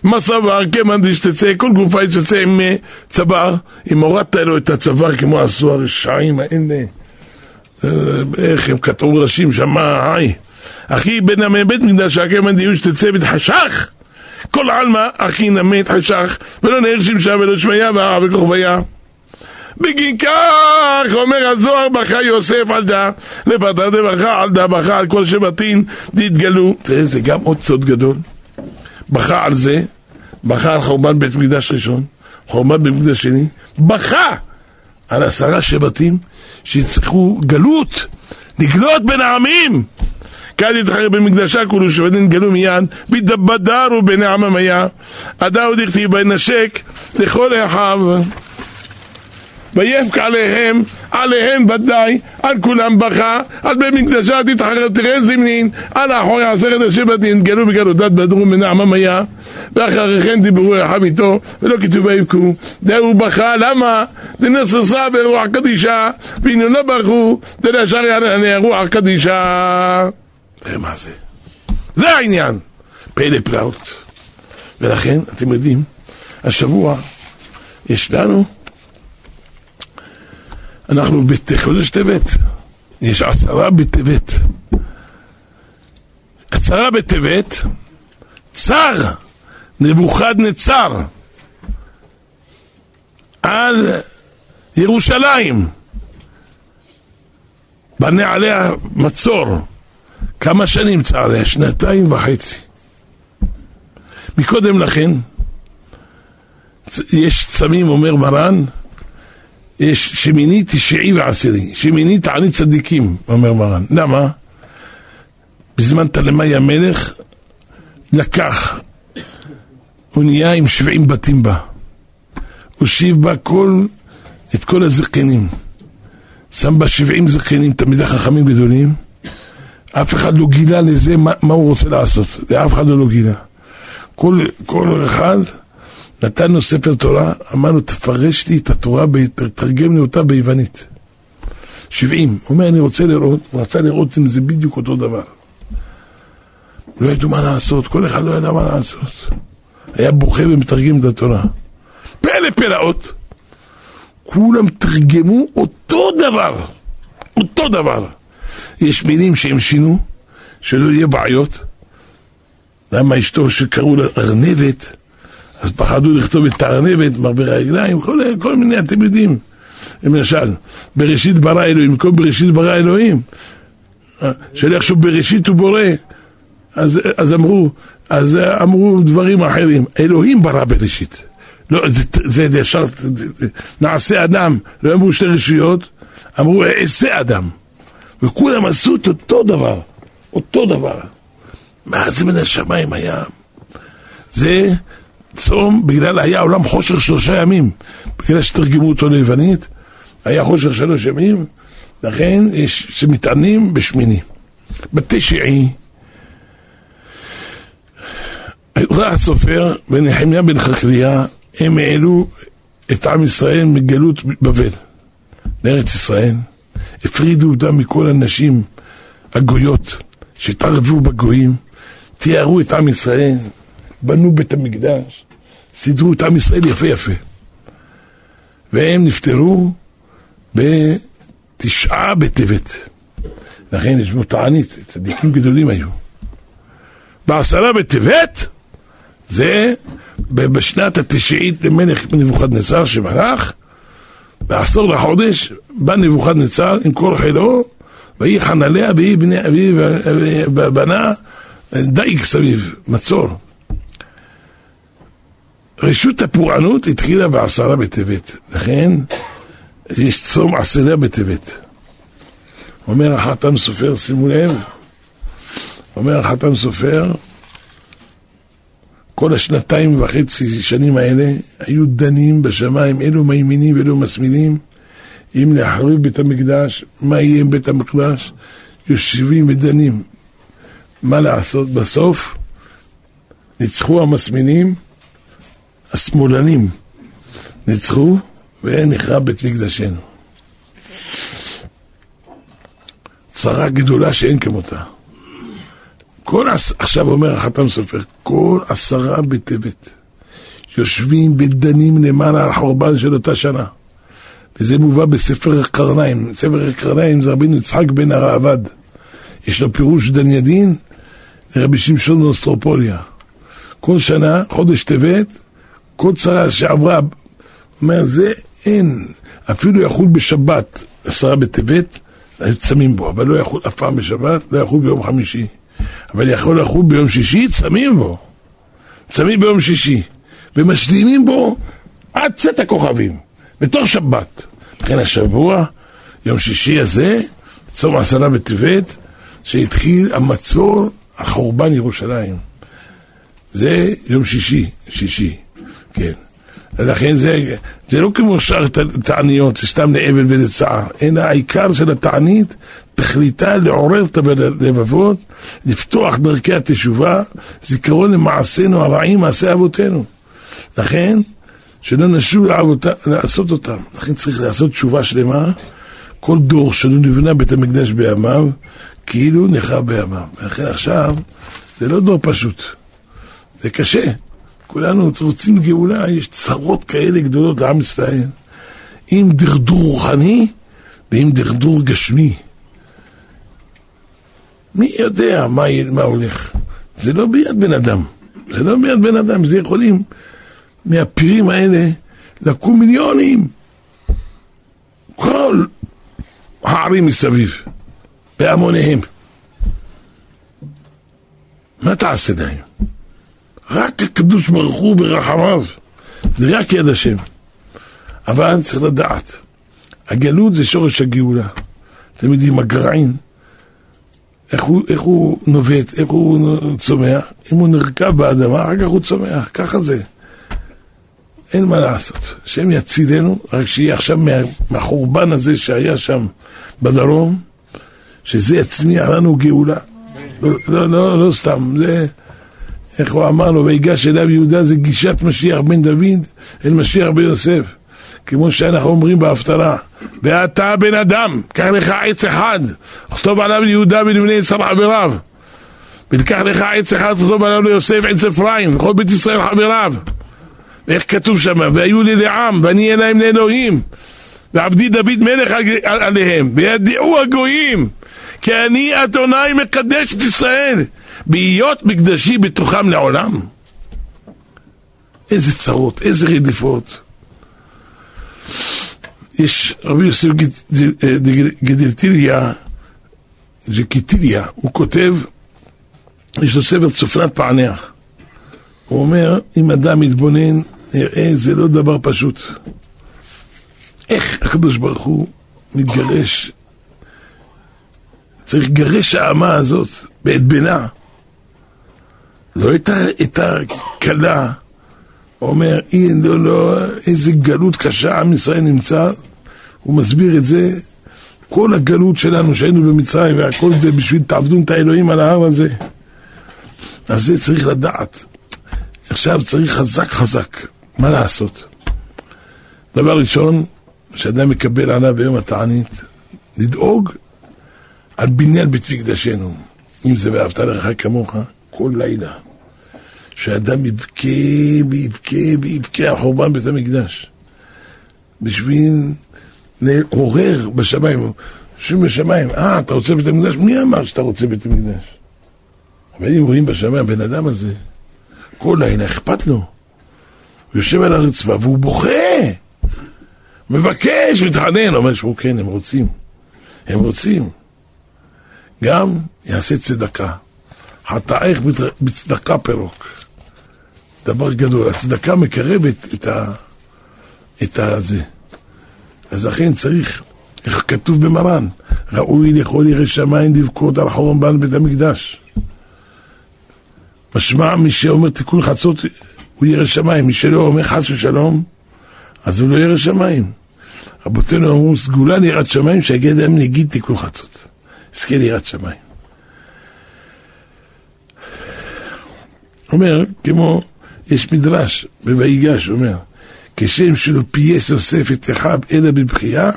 Speaker 1: מה סבר? כמאן דשתצא, כל גופה יצא עם אה, צוואר, אם הורדת לו את הצוואר כמו עשו הרשעים האלה, אה, איך הם קטעו ראשים שם, היי. אחי בן עמי בית מקדש הכמאן דיו שתצא בתחשך, כל עלמא אחי נמי תחשך, ולא נער שמשה ולא שמיה והרע וכוכביה. בגין כך אומר הזוהר בכה יוסף על דה לפתר דבכה על דה בכה על כל שבטין דתגלו תראה זה גם עוד סוד גדול בכה על זה, בכה על חורבן בית מקדש ראשון, חורבן בית מקדש שני, בכה על עשרה שבטים שיצטרכו גלות, לגלות בין העמים. כאן יתחרר במקדשה כולו שבדין גלו מיד, בדבדרו בין העמם היה, עדה דכתיב וינשק לכל אחיו. ויפק עליהם, עליהם ודאי, על כולם בכה, על בית מקדשה תתחרר תראה זמנין, על אחורי עשרת השבטים, גלו בגלודת בדרו מנעמם היה, ואחרי כן דיברו אחד איתו, ולא כתוב ויבכו, דהו בכה, למה? דנססה ברוח קדישה, לא ברכו, דלשאר יענה רוח קדישה. תראה מה זה. זה העניין. פלא פלאות. ולכן, אתם יודעים, השבוע יש לנו אנחנו בחודש טבת, יש עשרה בטבת. עשרה בטבת, צר, נבוכדנצר, על ירושלים, בנה עליה מצור. כמה שנים צר עליה? שנתיים וחצי. מקודם לכן, יש צמים, אומר מרן, שמיני, תשעי ועשירי. שמיני תענית צדיקים, אומר מרן. למה? בזמן תלמי המלך לקח אונייה עם שבעים בתים בה. הושיב בה כל, את כל הזקנים. שם בה שבעים זקנים, תלמידי חכמים גדולים. אף אחד לא גילה לזה מה, מה הוא רוצה לעשות. לאף אחד לא גילה. כל, כל אחד נתנו ספר תורה, אמרנו, תפרש לי את התורה, תתרגם לי אותה ביוונית. 70. הוא אומר, אני רוצה לראות, הוא רצה לראות אם זה בדיוק אותו דבר. לא ידעו מה לעשות, כל אחד לא ידע מה לעשות. היה בוכה ומתרגם את התורה. פלא פלאות. כולם תרגמו אותו דבר. אותו דבר. יש מילים שהם שינו, שלא יהיה בעיות. למה אשתו שקראו לה ארנבת, אז פחדו לכתוב את הארנבת, מרבה רגליים, כל, כל מיני, אתם יודעים. למשל, בראשית ברא אלוהים, כל בראשית ברא אלוהים. שלא יחשוב בראשית הוא בורא. אז, אז אמרו, אז אמרו דברים אחרים. אלוהים ברא בראשית. לא, זה ישר, נעשה אדם. לא אמרו שתי רשויות, אמרו אעשה אדם. וכולם עשו את אותו דבר. אותו דבר. מה זה מן השמיים היה? זה צום בגלל היה עולם חושר שלושה ימים. בגלל שתרגמו אותו ליוונית, היה חושר שלוש ימים, לכן יש שמטענים בשמיני. בתשעי, רע הסופר ונחמיה בן חקריה, הם העלו את עם ישראל מגלות בבל לארץ ישראל, הפרידו אותם מכל הנשים הגויות שהתערבו בגויים, תיארו את עם ישראל, בנו בית המקדש, סידרו את עם ישראל יפה יפה. והם נפטרו בתשעה בטבת. לכן יש בו תענית, צדיקים גדולים היו. בעשרה בטבת זה בשנת התשעית למלך נבוכדנצר שמלך, בעשור לחודש בא נבוכדנצר עם כל חילו, ויהי חנליה ויהי ובנה דייג סביב, מצור. רשות הפורענות התחילה בעשרה בטבת, לכן יש צום עשרה בטבת. אומר החתם סופר, שימו לב, אומר החתם סופר, כל השנתיים וחצי שנים האלה היו דנים בשמיים, אלו מימינים ואלו מסמינים, אם להחריב בית המקדש, מה יהיה עם בית המקדש, יושבים ודנים. מה לעשות? בסוף ניצחו המסמינים, השמאלנים ניצחו, ונחרב בית מקדשנו. צרה גדולה שאין כמותה. כל, עכשיו אומר החתם סופר, כל עשרה בטבת יושבים ודנים למעלה על חורבן של אותה שנה. וזה מובא בספר קרניים. ספר קרניים זה רבינו יצחק בן הרעבד. יש לו פירוש דן ידין לרבי שמשון נוסטרופוליה. כל שנה, חודש טבת, כל צרה שעברה, אומר, זה אין, אפילו יחול בשבת, עשרה בטבת, צמים בו, אבל לא יחול אף פעם בשבת, לא יחול ביום חמישי. אבל יכול לחול ביום שישי, צמים בו. צמים ביום שישי. ומשלימים בו עד צאת הכוכבים, בתוך שבת. לכן השבוע, יום שישי הזה, צום עשרה בטבת, שהתחיל המצור על חורבן ירושלים. זה יום שישי, שישי, כן. ולכן זה, זה לא כמו שאר תעניות, סתם לאבל ולצער, אלא העיקר של התענית, תכליתה לעורר את הלבבות, לפתוח דרכי התשובה, זיכרון למעשינו הרעים, מעשי אבותינו. לכן, שלא נשוב לעשות אותם. לכן צריך לעשות תשובה שלמה. כל דור שלא נבנה בית המקדש בימיו, כאילו נחרב בימיו. ולכן עכשיו, זה לא דור פשוט. זה קשה. כולנו רוצים גאולה, יש צרות כאלה גדולות לעם ישראל. עם דרדור רוחני ועם דרדור גשמי. מי יודע מה, מה הולך? זה לא ביד בן אדם. זה לא ביד בן אדם, זה יכולים מהפירים האלה לקום מיליונים. כל הערים מסביב, בהמוניהם. מה תעשה להם? רק הקדוש ברוך הוא ברחמיו, זה רק יד השם. אבל צריך לדעת, הגלות זה שורש הגאולה. אתם יודעים, הגרעין, איך הוא, איך הוא נובט, איך הוא צומח, אם הוא נרקב באדמה, אחר כך הוא צומח, ככה זה. אין מה לעשות. השם יצילנו, רק שיהיה עכשיו מה, מהחורבן הזה שהיה שם בדרום, שזה יצמיע לנו גאולה. לא, לא, לא, לא סתם, זה... איך הוא אמר לו, ויגש אליו יהודה זה גישת משיח בן דוד אל משיח בן יוסף. כמו שאנחנו אומרים בהפטרה, ואתה בן אדם, קח לך עץ אחד, כתוב עליו ליהודה ולבני ישראל חבריו. ותיקח לך עץ אחד, כתוב עליו ליוסף עץ אפרים, לכל בית ישראל חבריו. ואיך כתוב שם, והיו לי לעם, ואני אהיה להם לאלוהים. ועבדי דוד מלך עליהם, וידעו הגויים, כי אני אדוני מקדש את ישראל, בהיות מקדשי בתוכם לעולם. איזה צרות, איזה רדיפות. יש רבי יוסף גדלטיליה, ג'קיטיליה, הוא כותב, יש לו ספר צופנת פענח. הוא אומר, אם אדם מתבונן, נראה, זה לא דבר פשוט. איך הקדוש ברוך הוא מתגרש, צריך לגרש האמה הזאת בעת בינה. לא את הכלה, אומר, אין, לא, לא, איזה גלות קשה עם ישראל נמצא, הוא מסביר את זה, כל הגלות שלנו שהיינו במצרים והכל זה בשביל תעבדו את האלוהים על ההר הזה. אז זה צריך לדעת. עכשיו צריך חזק חזק, מה לעשות? דבר ראשון, שאדם מקבל עליו ביום התענית, לדאוג על בניין בית מקדשנו, אם זה ואהבת לרעך כמוך, כל לילה. שאדם יבכה ויבכה ויבכה על חורבן בית המקדש. בשביל לעורר בשמיים, יושבים בשמיים, אה, אתה רוצה בית המקדש? מי אמר שאתה רוצה בית המקדש? אבל אם רואים בשמיים, הבן אדם הזה, כל לילה אכפת לו. הוא יושב על הרצפה והוא בוכה, מבקש, מתחנן, אומר שהוא כן, הם רוצים. הם רוצים. גם יעשה צדקה. חטאיך בצדקה פירוק. דבר גדול. הצדקה מקרבת את ה... את הזה. אז לכן צריך, איך כתוב במרן, ראוי לכל ירא שמיים לבכות על חורבן בית המקדש. משמע מי שאומר תיקון חצות הוא ירא שמיים, מי שלא אומר חס ושלום, אז הוא לא ירא שמיים. רבותינו אמרו, סגולה ליראת שמיים, שיגיד להם נגיד תיקון חצות. זכה ליראת שמיים. אומר, כמו, יש מדרש בויגש, אומר, כשם שלא פייס יוסף את אחיו אלא בבכייה,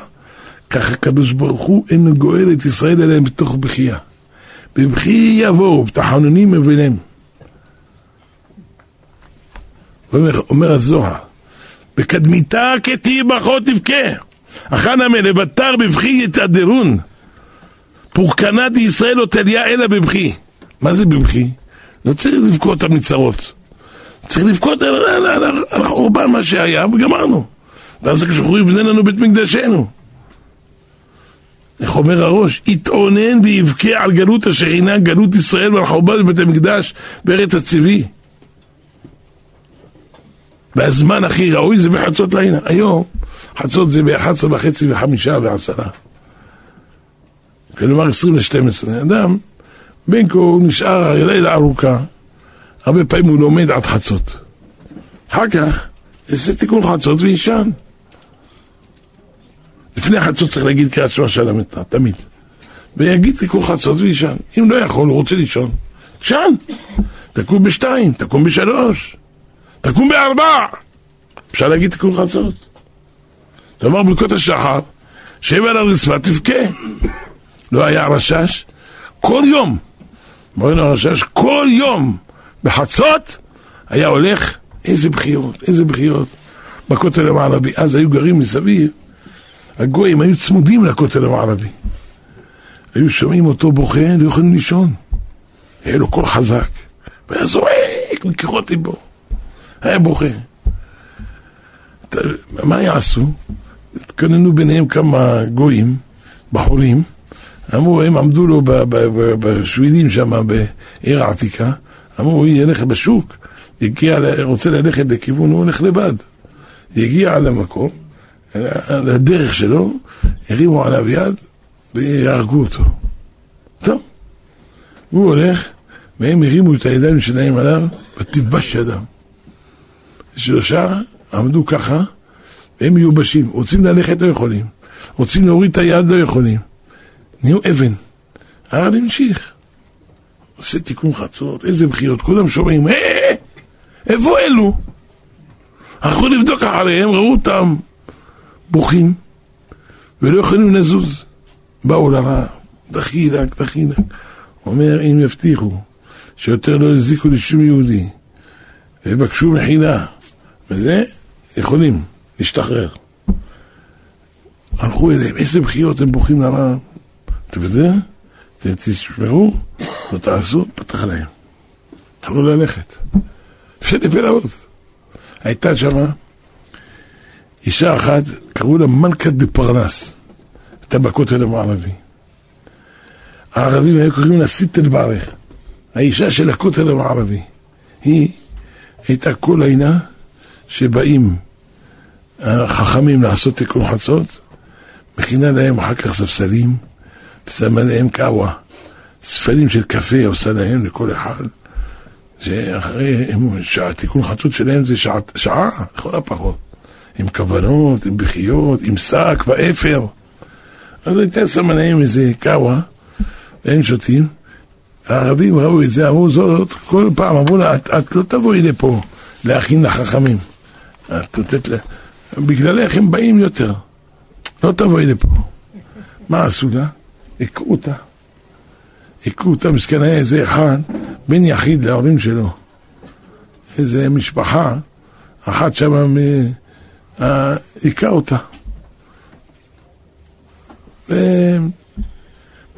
Speaker 1: כך הקדוש ברוך הוא אינו גואל את ישראל אלא בתוך בכייה. בבכי יבואו, בתחנונים מביניהם. אומר, אומר הזוהר, בקדמיתה כתהי ברכות תבכה. הכן המלך בתר בבכי יתהדרון. פורקנה דישראל לא תליה אלא בבכי. מה זה בבכי? לא צריך לבכות על מצרות. צריך לבכות על, החורבן מה שהיה וגמרנו. ואז הוא יבנה לנו בית מקדשנו. איך אומר הראש? יתאונן ויבכה על גלות השכינה, גלות ישראל ועל חורבן בבית המקדש בארץ הצבי. והזמן הכי ראוי זה בחצות לילה. היום, חצות זה ב-11 וחצי וחמישה ועשרה. כלומר 20 ל-12. אדם, בין כה הוא נשאר לילה ארוכה, הרבה פעמים הוא לומד עד חצות. אחר כך, יעשה תיקון חצות ויישן. לפני החצות צריך להגיד קריאת שמע של המתה, תמיד. ויגיד תיקון חצות ויישן. אם לא יכול, הוא רוצה לישון, תשן. תקום בשתיים, תקום בשלוש. תקום בארבע! אפשר להגיד תיקון חצות. תאמר ברכות השחר, שב על הרצפה, תבכה. לא היה רשש? כל יום, מורנו הרשש, כל יום, בחצות, היה הולך, איזה בחיות, איזה בחיות, בכותל המערבי. אז היו גרים מסביב, הגויים היו צמודים לכותל המערבי. היו שומעים אותו בוכה, לא יכולים לישון. היה לו קול חזק, והיה זועק מקירות ליבו. היה בוכה. מה יעשו? התכוננו ביניהם כמה גויים, בחורים, אמרו, הם עמדו לו בשבילים שם בעיר העתיקה, אמרו, הוא ילך בשוק, יגיע, רוצה ללכת לכיוון, הוא הולך לבד. יגיע למקום, לדרך שלו, הרימו עליו יד ויהרגו אותו. טוב, הוא הולך, והם הרימו את הידיים שלהם עליו, ותיבש ידם. שלושה עמדו ככה, והם מיובשים. רוצים ללכת לא יכולים. רוצים להוריד את היד לא יכולים. נהיו אבן. הרב המשיך. עושה תיקון חצות, איזה בחיות, כולם שומעים, אה, איפה אלו? הלכו לבדוק אחריהם, ראו אותם בוכים, ולא יכולים לזוז. באו לרע, דחילק, דחילק. אומר, אם יבטיחו שיותר לא יזיקו לשום יהודי, ויבקשו מחילה, וזה, יכולים להשתחרר. הלכו אליהם, איזה בחיות הם בוכים לרע. יודעים? אתם תשמעו, לא תעשו, פתח להם. יכלו ללכת. שני פלאות. הייתה שמה אישה אחת, קראו לה מלכת דה פרנס. הייתה בכותל המערבי. הערבים היו קוראים לה סיטל ברך. האישה של הכותל המערבי. היא הייתה כל עינה שבאים החכמים לעשות תיקון חצות, מכינה להם אחר כך ספסלים, ושמה להם קאווה, ספלים של קפה עושה להם לכל אחד, שאחרי תיקון חצות שלהם זה שעה, שעה, לכל הפחות, עם כוונות, עם בחיות, עם שק ואפר. אז הייתה שמה להם איזה קאווה, והם שותים. הערבים ראו את זה, אמרו זאת, כל פעם אמרו לה, את, את לא תבואי לפה להכין לחכמים. את נותנת לה, בגללך הם באים יותר. לא תבואי לפה. מה עשו לה? הכו אותה. הכו אותה, מסכן היה איזה אחד, בן יחיד להורים שלו. איזה משפחה, אחת שמה, היכה אותה.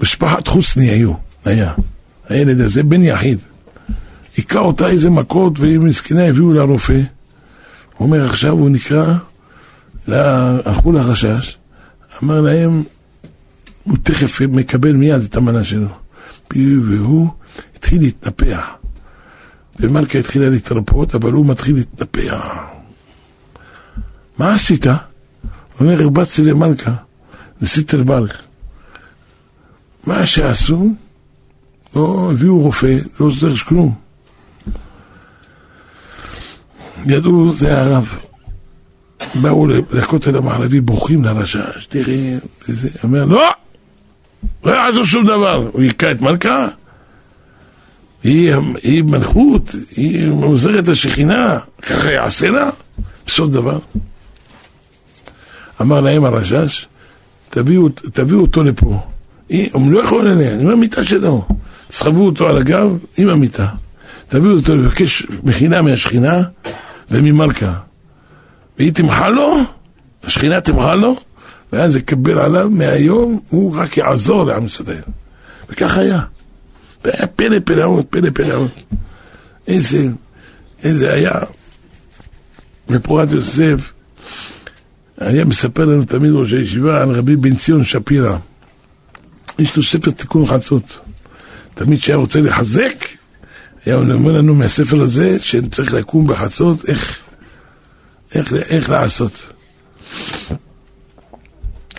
Speaker 1: ומשפחת חוסני היו, היה. הילד הזה, בן יחיד. היכה אותה איזה מכות, והיא מסכנה הביאו לרופא. הוא אומר, עכשיו הוא נקרא, הלכו לחשש, אמר להם, הוא תכף מקבל מיד את המנה שלו. והוא התחיל להתנפח. ומלכה התחילה להתרפות, אבל הוא מתחיל להתנפח. מה עשית? הוא אומר, הרבצתי למלכה, לסיטר ברך. מה שעשו, לא הביאו רופא, לא עוזר כלום. ידעו, זה הרב. באו לכותל המערבי, בוכים לרשש, תראה, וזה, אומר, לא! לא יעזור שום דבר. הוא היכה את מלכה, היא, היא מלכות, היא עוזרת לשכינה, ככה יעשה לה? בסוף דבר. אמר להם הרשש, תביאו, תביאו אותו לפה. הם לא יכולים אליה, עם המיטה שלו. סחבו אותו על הגב עם המיטה. תביאו אותו לבקש מחילה מהשכינה וממלכה. והיא תמחה לו, השכינה תמחה לו, ואז יקבל עליו מהיום, הוא רק יעזור לעם ישראל. וכך היה. והיה פלא פלאות, פלא פלאות. איזה, איזה היה. ופורת יוסף היה מספר לנו תמיד ראש הישיבה על רבי בן ציון שפירא. יש לו ספר תיקון חצות. תמיד כשהיה רוצה לחזק, היה אומר לנו מהספר הזה שצריך לקום בחצות, איך, איך, איך לעשות.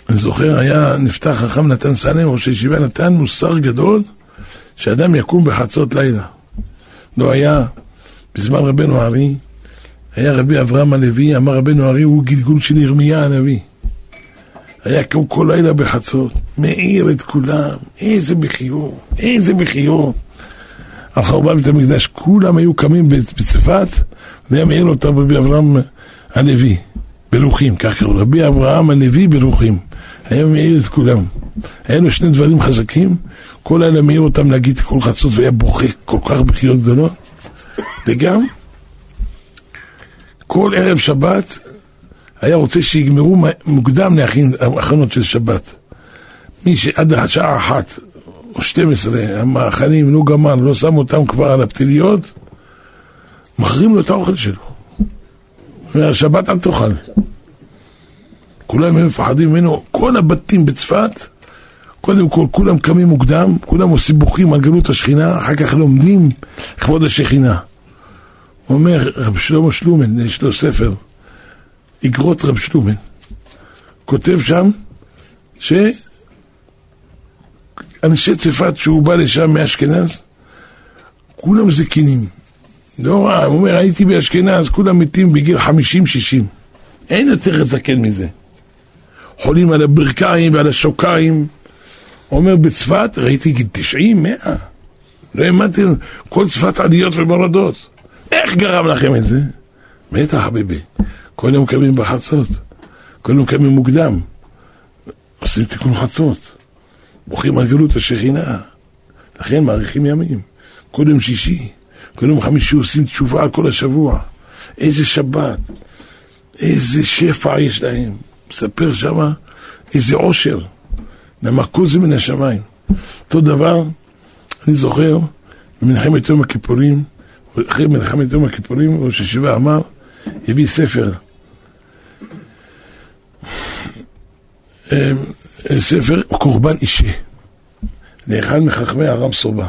Speaker 1: אני זוכר, היה נפתח חכם נתן סלם, ראש הישיבה נתן מוסר גדול שאדם יקום בחצות לילה. לא היה, בזמן רבנו ארי, היה רבי אברהם הלוי, אמר רבנו ארי, הוא גלגול של ירמיה הנביא. היה קם כל לילה בחצות, מאיר את כולם, איזה בחיור, איזה בחיור. על חורבן בית המקדש, כולם היו קמים בצפת, והיה מאיר אותם רבי אברהם הלוי, ברוחים, כך קראו, רבי אברהם הלוי ברוחים. היה מעיר את כולם. היה לו שני דברים חזקים, כל לילה מעיר אותם להגיד כל חצות והיה בוכה כל כך בחיות גדולות, וגם כל ערב שבת היה רוצה שיגמרו מוקדם להכין הכנות של שבת. מי שעד השעה אחת או שתים עשרה המאכלים לא גמר, לא שם אותם כבר על הפתיליות, מחרים לו את האוכל שלו. והשבת אל תאכל. כולם היו מפחדים ממנו, כל הבתים בצפת, קודם כל כולם קמים מוקדם, כולם עושים בוכים על גלות השכינה, אחר כך לומדים לכבוד השכינה. הוא אומר, רב שלמה שלומן, יש לו ספר, אגרות רב שלומן, כותב שם שאנשי צפת, שהוא בא לשם מאשכנז, כולם זקנים. לא רע, הוא אומר, הייתי באשכנז, כולם מתים בגיל 50-60. אין יותר זקן מזה. חולים על הברכיים ועל השוקיים. אומר בצפת, ראיתי גיל 90, 100. לא האמנתם כל שפת עליות ומורדות. איך גרם לכם את זה? בטח, חביבי. כל יום קמים בחצות, כל יום קמים מוקדם, עושים תיקון חצות, בוכים על גלות השכינה, לכן מאריכים ימים. כל יום שישי, כל יום חמישי עושים תשובה על כל השבוע. איזה שבת, איזה שפע יש להם. מספר שמה איזה עושר. נמקו זה מן השמיים. אותו דבר, אני זוכר, במלחמת יום הכיפורים, אחרי מלחמת יום הכיפורים, ראש הישיבה אמר, הביא ספר. אה, ספר קורבן אישי, לאחד מחכמי הרם סובה.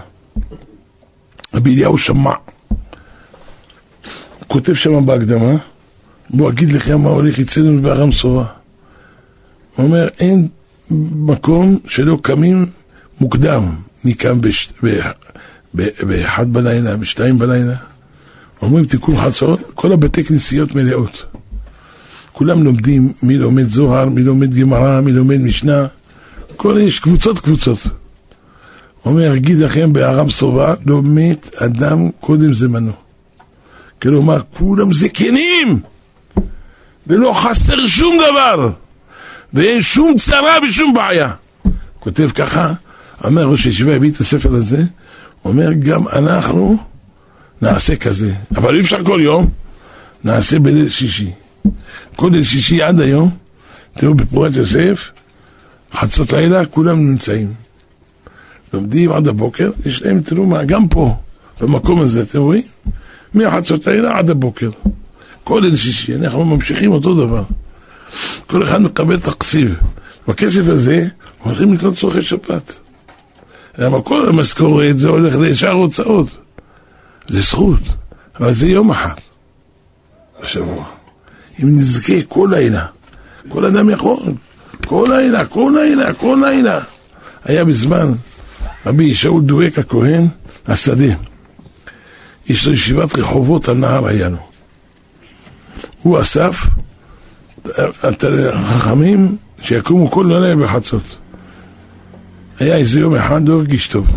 Speaker 1: רבי אליהו שמע. הוא כותב שם בהקדמה, בוא אגיד לכם מה הולך אצלנו בארם סובה. הוא אומר, אין מקום שלא קמים מוקדם. מי קם באחד בלילה, בשתיים בלילה. אומרים תיקון חצות, כל הבתי כנסיות מלאות. כולם לומדים, מי לומד זוהר, מי לומד גמרא, מי לומד משנה. כל יש קבוצות קבוצות. אומר, אגיד לכם בארם סובה, לא מת אדם קודם זמנו. כלומר, כולם זקנים, ולא חסר שום דבר, ואין שום צרה ושום בעיה. כותב ככה, אומר ראש הישיבה, הביא את הספר הזה, אומר, גם אנחנו נעשה כזה, אבל אי אפשר כל יום, נעשה בליל שישי. כל ליל שישי עד היום, תראו בפרועת יוסף, חצות לילה, כולם נמצאים. לומדים עד הבוקר, יש להם תרומה, גם פה, במקום הזה, אתם רואים? מהחצות לילה עד הבוקר. כל ליל שישי, אנחנו ממשיכים אותו דבר. כל אחד מקבל תקציב. בכסף הזה הולכים לקנות צורכי שבת. למה כל המשכורת זה הולך לשאר הוצאות. זה זכות, אבל זה יום אחד בשבוע. אם נזכה כל לילה, כל אדם יכול, כל לילה, כל לילה, כל לילה. היה בזמן רבי שאול דואק הכהן, השדה. יש לו ישיבת רחובות על נהר היה. הוא אסף את החכמים שיקומו כל לילה בחצות. היה איזה יום אחד, לא הרגיש טוב.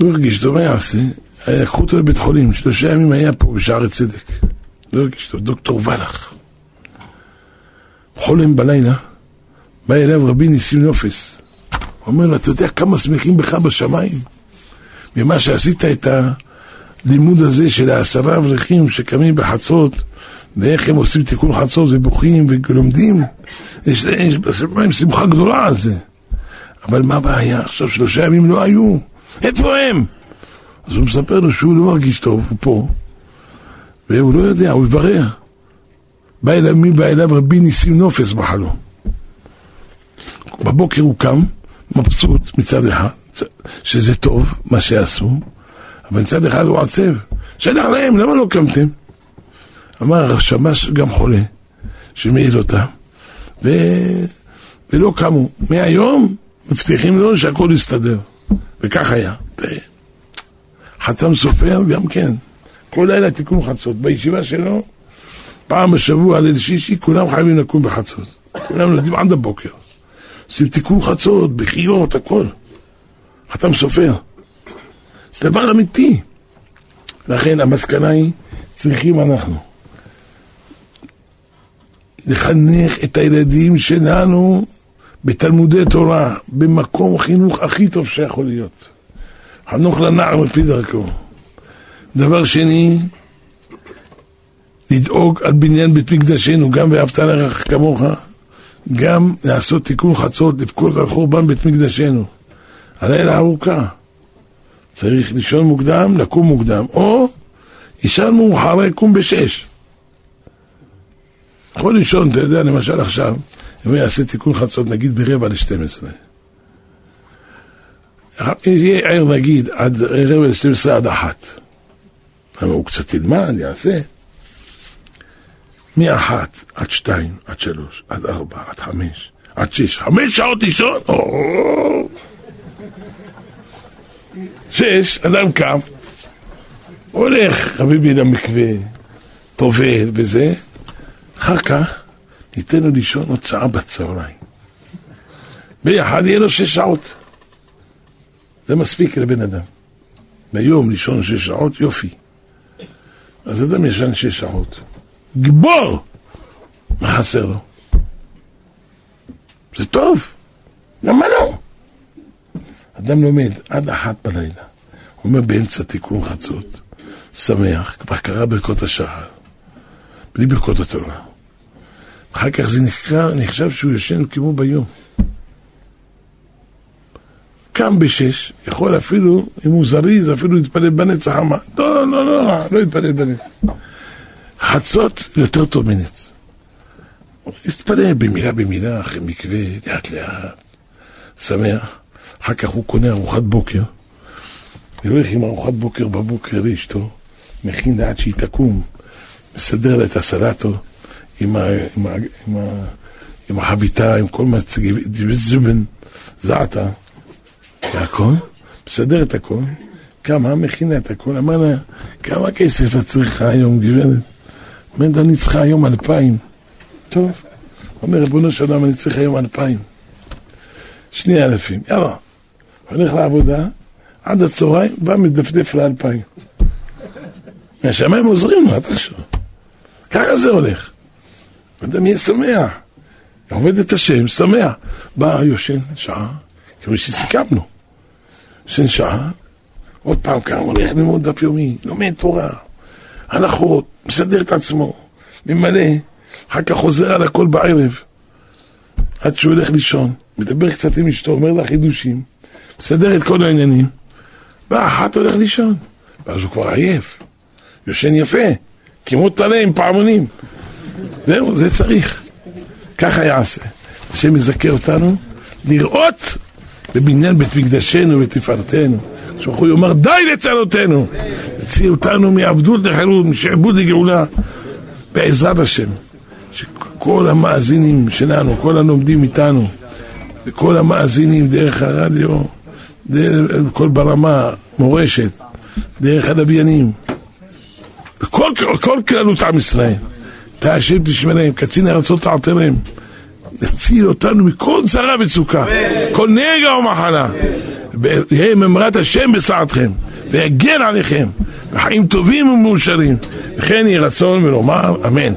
Speaker 1: לא הרגיש טוב, מה יעשה? לקחו אותו לבית חולים, שלושה ימים היה פה בשערי צדק. לא הרגיש טוב, דוקטור ולח. חולם בלילה, בא אליו רבי ניסים נופס. אומר לו, אתה יודע כמה שמחים בך בשמיים? ממה שעשית את הלימוד הזה של העשרה אברכים שקמים בחצות, ואיך הם עושים תיקון חצות ובוכים ולומדים, יש, יש בשמיים שמחה גדולה על זה. אבל מה הבעיה? עכשיו שלושה ימים לא היו. איפה הם? אז הוא מספר לו שהוא לא מרגיש טוב, הוא פה, והוא לא יודע, הוא יברר. בא אליו, מי בא אליו? רבי ניסים נופס בחלום. בבוקר הוא קם, מבסוט מצד אחד, שזה טוב, מה שעשו, אבל מצד אחד הוא עצב. שלח להם, למה לא קמתם? אמר, השמש גם חולה, שמעיד אותם, ו... ולא קמו. מהיום מבטיחים לו שהכל יסתדר. וכך היה. חתם סופר גם כן. כל לילה תיקון חצות. בישיבה שלו, פעם בשבוע, ליל שישי, כולם חייבים לקום בחצות. כולם יודעים עד הבוקר. עושים תיקון חצות, בחיות, הכל. חתם סופר. זה דבר אמיתי. לכן המסקנה היא, צריכים אנחנו לחנך את הילדים שלנו בתלמודי תורה, במקום חינוך הכי טוב שיכול להיות. חנוך לנער מפי דרכו. דבר שני, לדאוג על בניין בית מקדשנו, גם ואהבת לרעך כמוך, גם לעשות תיקון חצות, לבכות על חורבן בית מקדשנו. הלילה ארוכה. צריך לישון מוקדם, לקום מוקדם, או ישן מאוחר, יקום בשש. יכול לישון, אתה יודע, למשל עכשיו, אם הוא יעשה תיקון חצות, נגיד ברבע לשתים עשרה. יהיה ער נגיד עד רבע לשתים עשרה עד אחת. למה הוא קצת ילמד, יעשה. מאחת עד שתיים, עד שלוש, עד ארבע, עד חמש, עד שש. חמש שעות לישון? שש, אדם קם, הולך, חביבי למקווה, טובל וזה, אחר כך ניתן לו לישון עוד שעה בצהריים. ביחד יהיה לו שש שעות. זה מספיק לבן אדם. ביום לישון שש שעות, יופי. אז אדם ישן שש שעות. גיבור! מה חסר לו? זה טוב, למה לא? אדם לומד עד אחת בלילה, הוא אומר באמצע תיקון חצות, שמח, כבר קרא ברכות השחר, בלי ברכות התורה. אחר כך זה נחקר, נחשב שהוא ישן כמו ביום. קם בשש, יכול אפילו, אם הוא זריז, אפילו להתפלל בנץ החמה. לא, לא, לא, לא, לא להתפלל בנץ. חצות יותר טוב מנץ. להתפלל במילה במילה, אחרי מקווה, לאט לאט, שמח. אחר כך הוא קונה ארוחת בוקר, הולך עם ארוחת בוקר בבוקר לאשתו, מכין לאט שהיא תקום, מסדר לה את הסלטו עם, ה, עם, ה, עם, ה, עם החביתה, עם כל מה זובן, זעתה, והכל, מסדר את הכל, כמה, מכינה את הכל, אמר לה, כמה כסף את צריכה היום, גברת? אומרת, אני צריכה היום אלפיים. טוב, אומר, ריבונו של עולם, אני צריך היום אלפיים. שני אלפים, יאללה. הולך לעבודה, עד הצהריים, בא מדפדף לאלפיים. מהשמיים עוזרים לו, אתה חושב. ככה זה הולך. אדם יהיה שמח. עובד את השם, שמח. בא, יושן שעה, כמו שסיכמנו. יושן שעה, עוד פעם קם, הולך ללמוד דף יומי, לומד תורה, הנחות, מסדר את עצמו, ממלא, אחר כך חוזר על הכל בערב, עד שהוא הולך לישון, מדבר קצת עם אשתו, אומר לה חידושים, מסדר את כל העניינים, באחת הולך לישון, ואז הוא כבר עייף, יושן יפה, כמו טלה עם פעמונים. זהו, זה צריך. ככה יעשה. השם יזכה אותנו לראות בבניין בית מקדשנו ותפארתנו. שהוא יאמר די לצלותינו, יוציא אותנו מעבדות לחירות, משעבוד לגאולה, בעזרת השם. שכל המאזינים שלנו, כל הלומדים איתנו, וכל המאזינים דרך הרדיו, דרך כל ברמה, מורשת, דרך הלוויינים, וכל כל כללות עם ישראל. השם תשמרם, קצין ארצות תעתרם. נציל אותנו מכל צרה וצוקה, כל נגע ומחלה. ויהיה ממרת השם בסעתכם, ויגן עליכם, וחיים טובים ומאושרים. וכן יהי רצון ולומר אמן.